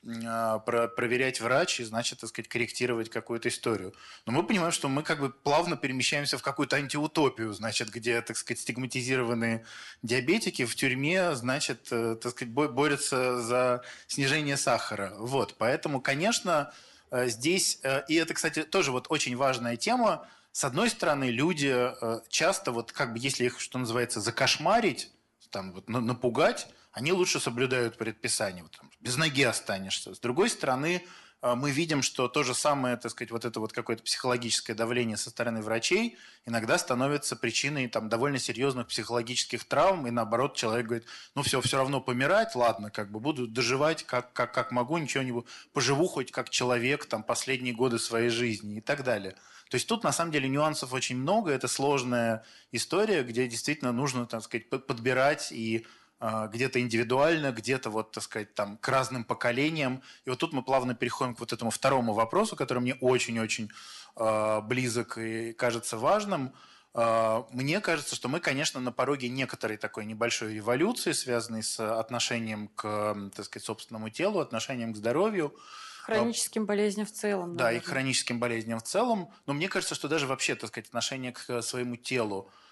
проверять врач и, значит, так сказать, корректировать какую-то историю. Но мы понимаем, что мы как бы плавно перемещаемся в какую-то антиутопию, значит, где, так сказать, стигматизированные диабетики в тюрьме, значит, э, так сказать, борются за снижение сахара. Вот, поэтому, конечно, э, здесь, э, и это, кстати, тоже вот очень важная тема, с одной стороны, люди часто, вот как бы, если их, что называется, закошмарить, там, вот, напугать, они лучше соблюдают предписание. Вот, там, без ноги останешься. С другой стороны, а, мы видим, что то же самое, так сказать, вот это вот какое-то психологическое давление со стороны врачей иногда становится причиной там довольно серьезных психологических травм, и наоборот человек говорит, ну все, все равно помирать, ладно, как бы буду доживать как, как, как могу, ничего не буду, поживу хоть как человек там последние годы своей жизни и так далее. То есть тут на самом деле нюансов очень много, это сложная история, где действительно нужно, так сказать, подбирать и где-то индивидуально, где-то вот, так сказать, там к разным поколениям. И вот тут мы плавно переходим к вот этому второму вопросу, который мне очень-очень э, близок и кажется важным. Э, мне кажется, что мы, конечно, на пороге некоторой такой небольшой революции, связанной с отношением к, так сказать, собственному телу, отношением к здоровью. Хроническим болезням в целом. Да, наверное. и к хроническим болезням в целом. Но мне кажется, что даже вообще, так сказать, отношение к своему телу – а,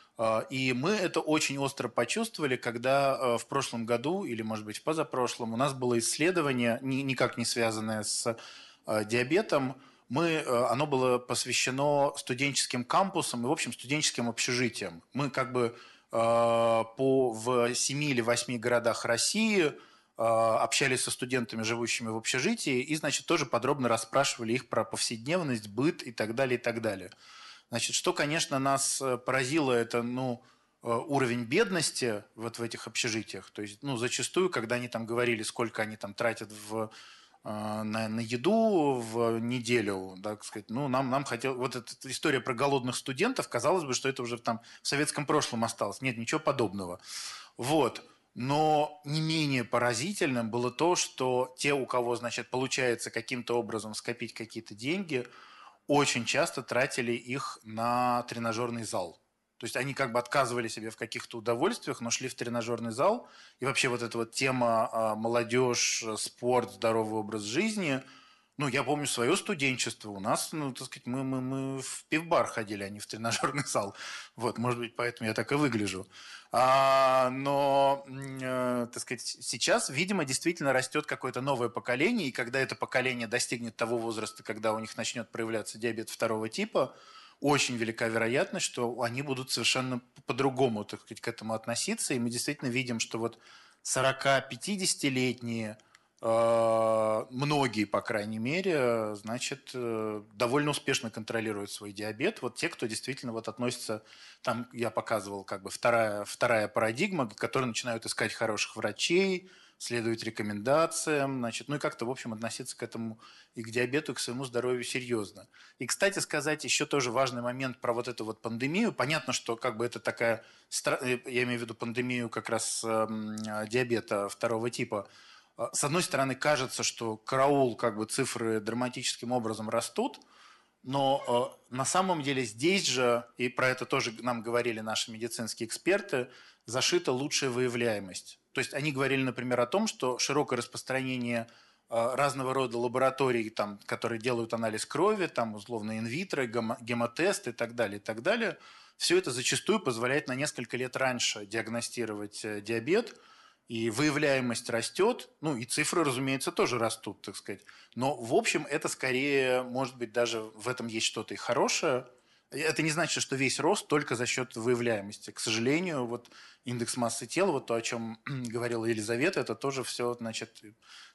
и мы это очень остро почувствовали, когда а, в прошлом году, или, может быть, в позапрошлом, у нас было исследование, никак не связанное с а, диабетом. Мы, оно было посвящено студенческим кампусам и, в общем, студенческим общежитиям. Мы как бы по, в семи или восьми городах России общались со студентами, живущими в общежитии, и, значит, тоже подробно расспрашивали их про повседневность, быт и так далее, и так далее. Значит, что, конечно, нас э, поразило, это, ну, э, уровень бедности вот в этих общежитиях. То есть, ну, зачастую, когда они там говорили, сколько они там тратят в, э, на, на еду в неделю, так сказать, ну, нам, нам хотел... Вот эта история про голодных студентов, казалось бы, что это уже там в советском прошлом осталось. Нет, ничего подобного. Вот. Но не менее поразительным было то, что те, у кого, значит, получается каким-то образом скопить какие-то деньги – очень часто тратили их на тренажерный зал. То есть они как бы отказывали себе в каких-то удовольствиях, но шли в тренажерный зал. И вообще вот эта вот тема а, молодежь, спорт, здоровый образ жизни – ну, я помню свое студенчество. У нас, ну, так сказать, мы, мы, мы в пивбар ходили, а не в тренажерный зал. Вот, может быть, поэтому я так и выгляжу. А, но, э, так сказать, сейчас, видимо, действительно растет какое-то новое поколение, и когда это поколение достигнет того возраста, когда у них начнет проявляться диабет второго типа, очень велика вероятность, что они будут совершенно по-другому, так сказать, к этому относиться. И мы действительно видим, что вот 40-50-летние Э, многие, по крайней мере, значит, э, довольно успешно контролируют свой диабет. Вот те, кто действительно вот относится, там я показывал как бы вторая, вторая парадигма, которые начинают искать хороших врачей, следуют рекомендациям, значит, ну и как-то, в общем, относиться к этому и к диабету, и к своему здоровью серьезно. И, кстати сказать, еще тоже важный момент про вот эту вот пандемию. Понятно, что как бы это такая, э, я имею в виду пандемию как раз эм, диабета второго типа, а, с одной стороны, кажется, что караул, как бы цифры драматическим образом растут, но э, на самом деле здесь же, и про это тоже нам говорили наши медицинские эксперты, зашита лучшая выявляемость. То есть они говорили, например, о том, что широкое распространение э, разного рода лабораторий, там, которые делают анализ крови, там, условно, инвитро, гемотест и так далее, и так далее, все это зачастую позволяет на несколько лет раньше диагностировать э, диабет – и выявляемость растет, ну и цифры, разумеется, тоже растут, так сказать. Но, в общем, это скорее, может быть, даже в этом есть что-то и хорошее. Это не значит, что весь рост только за счет выявляемости. К сожалению, вот индекс массы тела, вот то, о чем говорила Елизавета, это тоже все, значит,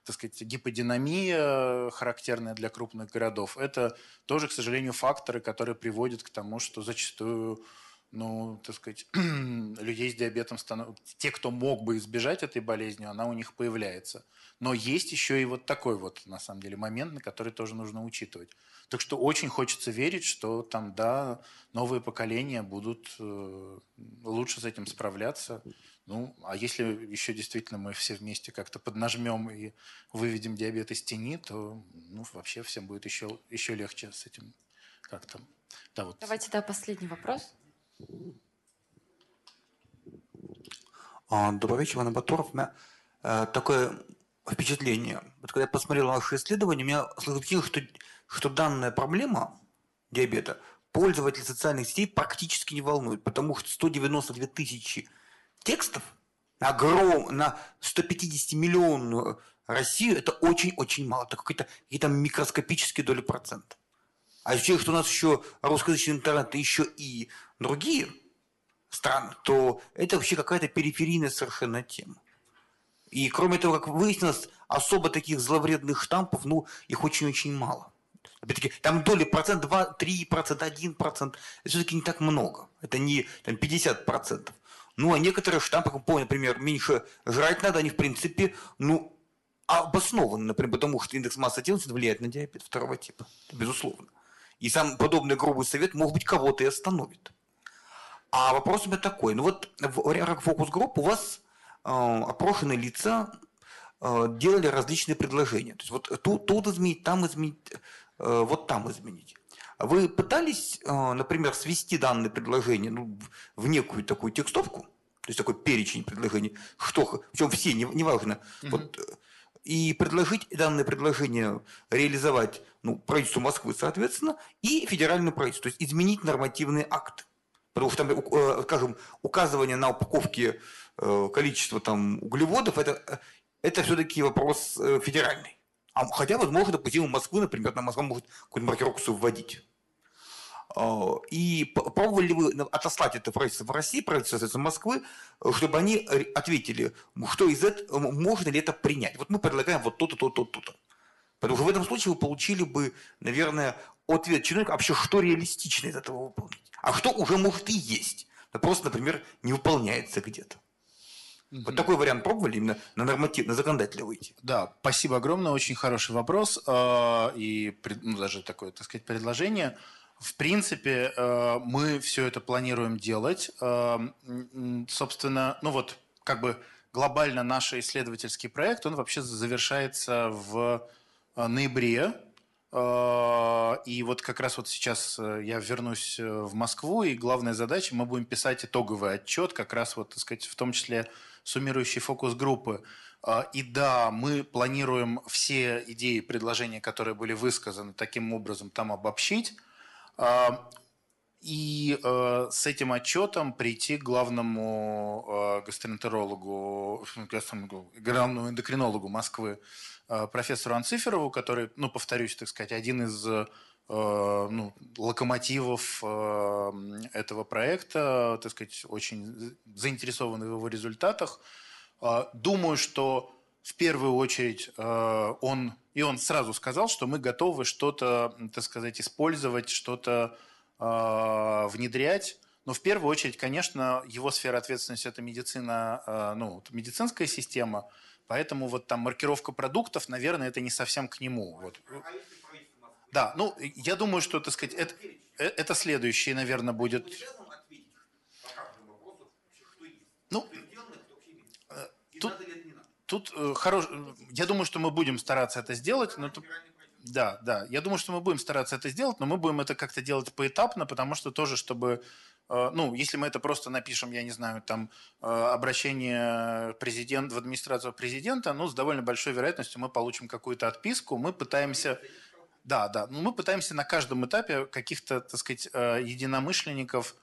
так сказать, гиподинамия, характерная для крупных городов. Это тоже, к сожалению, факторы, которые приводят к тому, что зачастую ну, так сказать, людей с диабетом, станов... те, кто мог бы избежать этой болезни, она у них появляется. Но есть еще и вот такой вот, на самом деле, момент, на который тоже нужно учитывать. Так что очень хочется верить, что там, да, новые поколения будут э, лучше с этим справляться. Ну, а если еще действительно мы все вместе как-то поднажмем и выведем диабет из тени, то ну, вообще всем будет еще, еще легче с этим как-то. Да, вот. Давайте, да, последний вопрос. А, добрый вечер, Иван Батуров. У меня э, такое впечатление. Вот когда я посмотрел ваши исследования, у меня впечатление, что, что данная проблема диабета пользователей социальных сетей практически не волнует, потому что 192 тысячи текстов на, огром, на 150 миллионную Россию – это очень-очень мало. Это какие-то какие микроскопические доли процента. А учитывая, что у нас еще русскоязычный интернет, еще и другие страны, то это вообще какая-то периферийная совершенно тема. И кроме того, как выяснилось, особо таких зловредных штампов, ну, их очень-очень мало. Опять-таки, там доли процент 2, 3 процент, 1 процент. Это все-таки не так много. Это не там, 50 процентов. Ну, а некоторые штампы, как помню, например, меньше жрать надо, они, в принципе, ну, обоснованы, например, потому что индекс массы тела влияет на диабет второго типа. Безусловно. И сам подобный грубый совет, может быть, кого-то и остановит. А вопрос у меня такой. Ну вот в рамках фокус-групп у вас э, опрошенные лица э, делали различные предложения. То есть вот тут, тут изменить, там изменить, э, вот там изменить. Вы пытались, э, например, свести данные предложения ну, в некую такую текстовку, то есть такой перечень предложений, что, причем все, неважно, не, угу. вот, и предложить данное предложение реализовать ну, правительству Москвы, соответственно, и федеральному правительству, то есть изменить нормативный акт. Потому что, там, э, скажем, указывание на упаковке э, количества там, углеводов, это, это все-таки вопрос э, федеральный. А хотя, возможно, допустим, у Москвы, например, на Москва может какую-то маркировку вводить. А, и пробовали ли вы отослать это правительство в России, правительство Москвы, чтобы они ответили, что из этого, можно ли это принять? Вот мы предлагаем вот то-то, то-то, то-то. Потому что в этом случае вы получили бы, наверное, ответ чиновника, вообще, что реалистично из этого выполнить а что уже может и есть. но просто, например, не выполняется где-то. Угу. Вот такой вариант пробовали именно на норматив, на законодателя выйти? Да, спасибо огромное, очень хороший вопрос э, и ну, даже такое, так сказать, предложение. В принципе, э, мы все это планируем делать. Э, собственно, ну вот, как бы глобально наш исследовательский проект, он вообще завершается в ноябре а, и вот как раз вот сейчас э, я вернусь э, в Москву, и главная задача, мы будем писать итоговый отчет, как раз вот, так сказать, в том числе суммирующий фокус группы. А, и да, мы планируем все идеи, предложения, которые были высказаны, таким образом там обобщить. А, и э, с этим отчетом прийти к главному гастроэнтерологу, главному эндокринологу Москвы профессору Анциферову, который, ну, повторюсь, так сказать, один из э, ну, локомотивов э, этого проекта, так сказать, очень заинтересован в его результатах. Думаю, что в первую очередь он, и он сразу сказал, что мы готовы что-то, так сказать, использовать, что-то внедрять. Но в первую очередь, конечно, его сфера ответственности – это медицина, ну, медицинская система – Поэтому вот там маркировка продуктов, наверное, это не совсем к нему. Вот. Да, ну, я думаю, что, так сказать, это, э, это следующее, наверное, будет... Ну, э, тут, тут э, хорош... Я думаю, что мы будем стараться это сделать, но. Да, да. Я думаю, что мы будем стараться это сделать, но мы будем это как-то делать поэтапно, потому что тоже, чтобы ну, если мы это просто напишем, я не знаю, там, э, обращение президент, в администрацию президента, ну, с довольно большой вероятностью мы получим какую-то отписку, мы пытаемся... Да, да, ну, мы пытаемся на каждом этапе каких-то, так сказать, э, единомышленников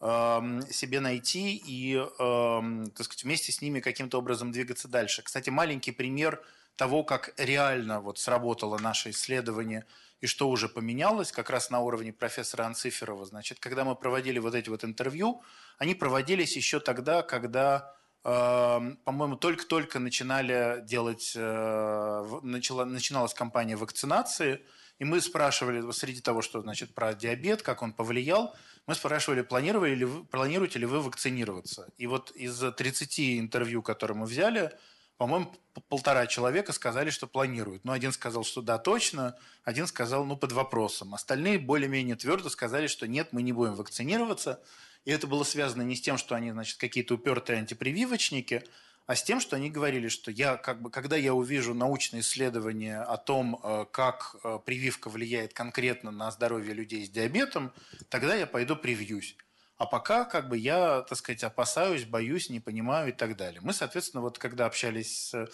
эм, себе найти и, эм, так сказать, вместе с ними каким-то образом двигаться дальше. Кстати, маленький пример того, как реально вот сработало наше исследование – и что уже поменялось, как раз на уровне профессора Анциферова. Значит, когда мы проводили вот эти вот интервью, они проводились еще тогда, когда, э, по-моему, только-только начинали делать, э, начала, начиналась кампания вакцинации, и мы спрашивали, среди того, что значит про диабет, как он повлиял, мы спрашивали, планировали ли вы, планируете ли вы вакцинироваться. И вот из 30 интервью, которые мы взяли, по-моему, полтора человека сказали, что планируют. Ну, один сказал, что да, точно, один сказал, ну, под вопросом. Остальные более-менее твердо сказали, что нет, мы не будем вакцинироваться. И это было связано не с тем, что они, значит, какие-то упертые антипрививочники, а с тем, что они говорили, что я, как бы, когда я увижу научные исследования о том, э, как э, прививка влияет конкретно на здоровье людей с диабетом, тогда я пойду привьюсь. А пока как бы я, так сказать, опасаюсь, боюсь, не понимаю и так далее. Мы, соответственно, вот когда общались с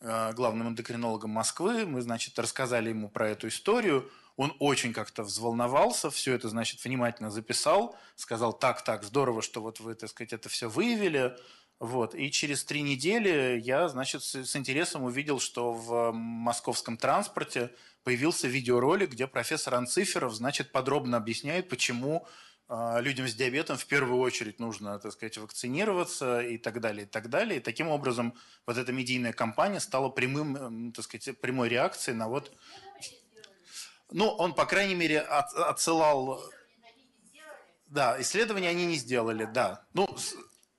э, главным эндокринологом Москвы, мы, значит, рассказали ему про эту историю, он очень как-то взволновался, все это, значит, внимательно записал, сказал, так, так, здорово, что вот вы, так сказать, это все выявили, вот. И через три недели я, значит, с, интересом увидел, что в московском транспорте появился видеоролик, где профессор Анциферов, значит, подробно объясняет, почему людям с диабетом в первую очередь нужно, так сказать, вакцинироваться и так далее, и так далее. И таким образом вот эта медийная кампания стала прямым, так сказать, прямой реакцией на вот... Ну, он, по крайней мере, от, отсылал... Да, исследования они не сделали, да. Ну,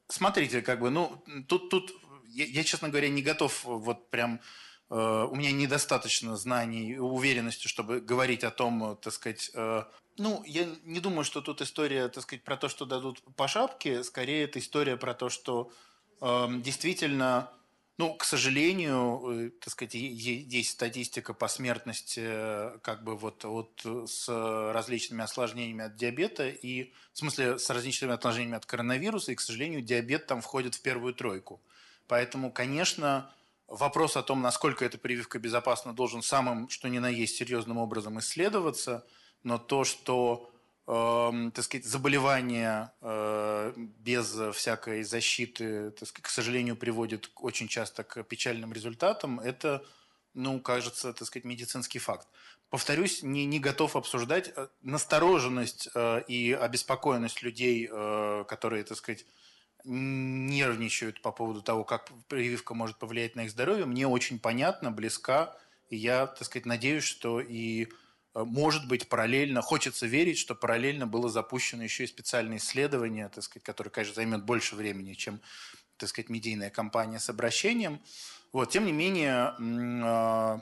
смотрите, как бы, ну, тут, тут я, я, честно говоря, не готов вот прям э, у меня недостаточно знаний и уверенности, чтобы говорить о том, так сказать, э, ну, я не думаю, что тут история, так сказать, про то, что дадут по шапке. Скорее, это история про то, что э, действительно, ну, к сожалению, э, так сказать, есть статистика по смертности э, как бы вот, вот с различными осложнениями от диабета и, в смысле, с различными осложнениями от коронавируса, и, к сожалению, диабет там входит в первую тройку. Поэтому, конечно, вопрос о том, насколько эта прививка безопасна, должен самым, что ни на есть, серьезным образом исследоваться – но то, что э, так сказать, заболевание э, без всякой защиты, так сказать, к сожалению, приводит очень часто к печальным результатам, это, ну, кажется, так сказать, медицинский факт. Повторюсь, не, не готов обсуждать э, настороженность э, и обеспокоенность людей, э, которые, так сказать, нервничают по поводу того, как прививка может повлиять на их здоровье, мне очень понятно, близка, и я, так сказать, надеюсь, что и может быть, параллельно, хочется верить, что параллельно было запущено еще и специальное исследование, так сказать, которое, конечно, займет больше времени, чем, так сказать, медийная кампания с обращением. Вот, тем не менее, э,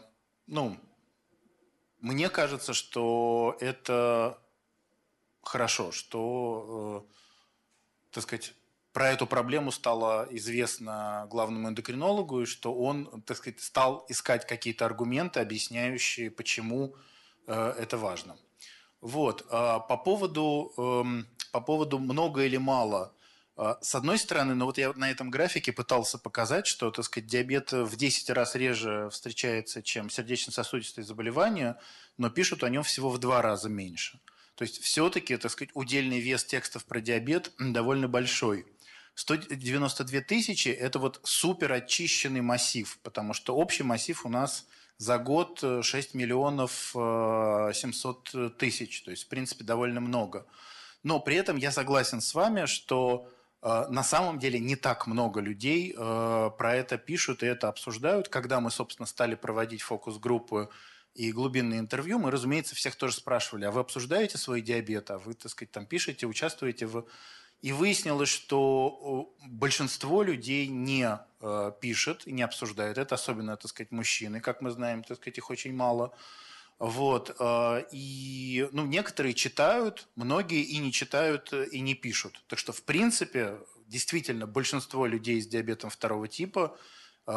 ну, мне кажется, что это хорошо, что, э, так сказать, про эту проблему стало известно главному эндокринологу, и что он, так сказать, стал искать какие-то аргументы, объясняющие, почему Э, это важно. Вот. А по поводу, эм, по поводу много или мало. А, с одной стороны, ну вот я на этом графике пытался показать, что, так сказать, диабет в 10 раз реже встречается, чем сердечно-сосудистые заболевания, но пишут о нем всего в два раза меньше. То есть все-таки, так сказать, удельный вес текстов про диабет довольно большой. 192 тысячи – это вот супер очищенный массив, потому что общий массив у нас – за год 6 э, миллионов 700 э, тысяч. То есть, в принципе, довольно много. Но при этом я согласен с вами, что э, на самом деле не так много людей про это пишут и это обсуждают. Когда мы, собственно, стали проводить фокус-группы и глубинные интервью, мы, разумеется, всех тоже спрашивали, а вы обсуждаете свой диабет, а вы, так сказать, там пишете, участвуете в и выяснилось, что большинство людей не э, пишет и не обсуждает это, особенно, так сказать, мужчины, как мы знаем, так сказать, их очень мало. Вот. Э, и ну, некоторые читают, многие и не читают, э, и не пишут. Так что, в принципе, действительно, большинство людей с диабетом второго типа э,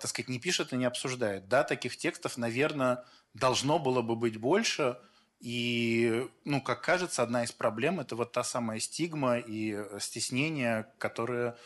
так сказать, не пишет и не обсуждает. Да, таких текстов, наверное, должно было бы быть больше – и, ну, как кажется, одна из проблем – это вот та самая стигма и э, стеснение, которое,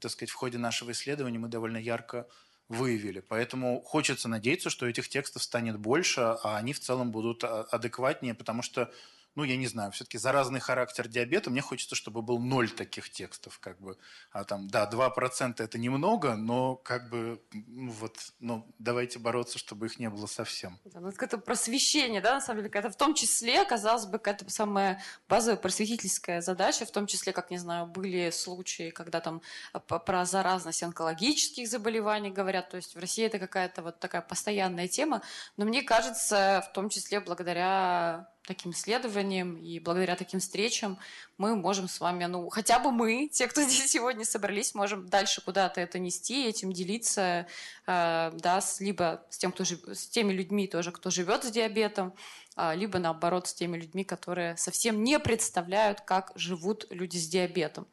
так сказать, в ходе нашего исследования мы довольно ярко выявили. Поэтому хочется надеяться, что этих текстов станет больше, а они в целом будут а, адекватнее, потому что ну, я не знаю, все-таки заразный характер диабета, мне хочется, чтобы был ноль таких текстов, как бы, а там, да, 2% это немного, но как бы, ну, вот, ну, давайте бороться, чтобы их не было совсем. Да, ну, это какое-то просвещение, да, на самом деле, это в том числе, казалось бы, какая-то самая базовая просветительская задача, в том числе, как, не знаю, были случаи, когда там про заразность онкологических заболеваний говорят, то есть в России это какая-то вот такая постоянная тема, но мне кажется, в том числе благодаря таким исследованиям и благодаря таким встречам мы можем с вами, ну, хотя бы мы, те, кто здесь сегодня собрались, можем дальше куда-то это нести, этим делиться, э, да, с, либо с, тем, кто с теми людьми тоже, кто живет с диабетом, э, либо наоборот с теми людьми, которые совсем не представляют, как живут люди с диабетом.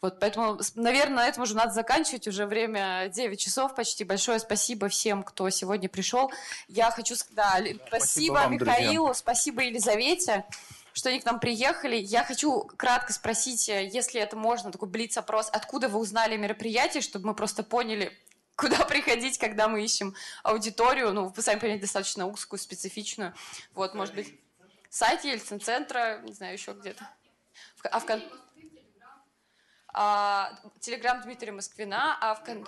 Вот, поэтому, наверное, на этом уже надо заканчивать. Уже время 9 часов почти. Большое спасибо всем, кто сегодня пришел. Я хочу сказать, да, спасибо, спасибо вам, Михаилу, друзья. спасибо Елизавете что они к нам приехали. Я хочу кратко спросить, э, если это можно, такой блиц-опрос, откуда вы узнали мероприятие, чтобы мы просто поняли, куда приходить, когда мы ищем аудиторию, ну, вы сами понимаете, достаточно узкую, специфичную. Вот, может быть, сайт Ельцин-центра, не знаю, еще где-то. А в, а, Телеграм Дмитрия Москвина, а в кон...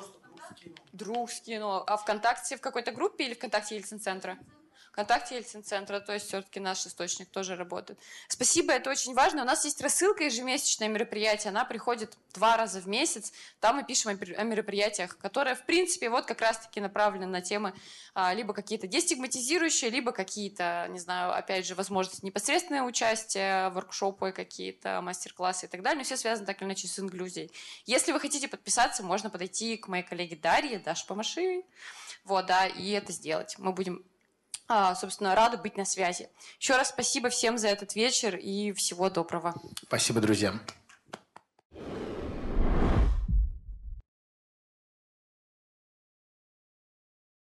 друг скинул, а ВКонтакте в какой-то группе или ВКонтакте Ельцин-центра? ВКонтакте Ельцин-центра, то есть все-таки наш источник тоже работает. Спасибо, это очень важно. У нас есть рассылка ежемесячное мероприятие, она приходит два раза в месяц. Там мы пишем о мероприятиях, которые, в принципе, вот как раз-таки направлены на темы а, либо какие-то дестигматизирующие, либо какие-то, не знаю, опять же, возможности непосредственное участие, воркшопы какие-то, мастер-классы и так далее. Но все связано так или иначе с инклюзией. Если вы хотите подписаться, можно подойти к моей коллеге Дарье, Даш, помаши, вот, да, и это сделать. Мы будем а, собственно, рада быть на связи. Еще раз спасибо всем за этот вечер и всего доброго. Спасибо, друзья.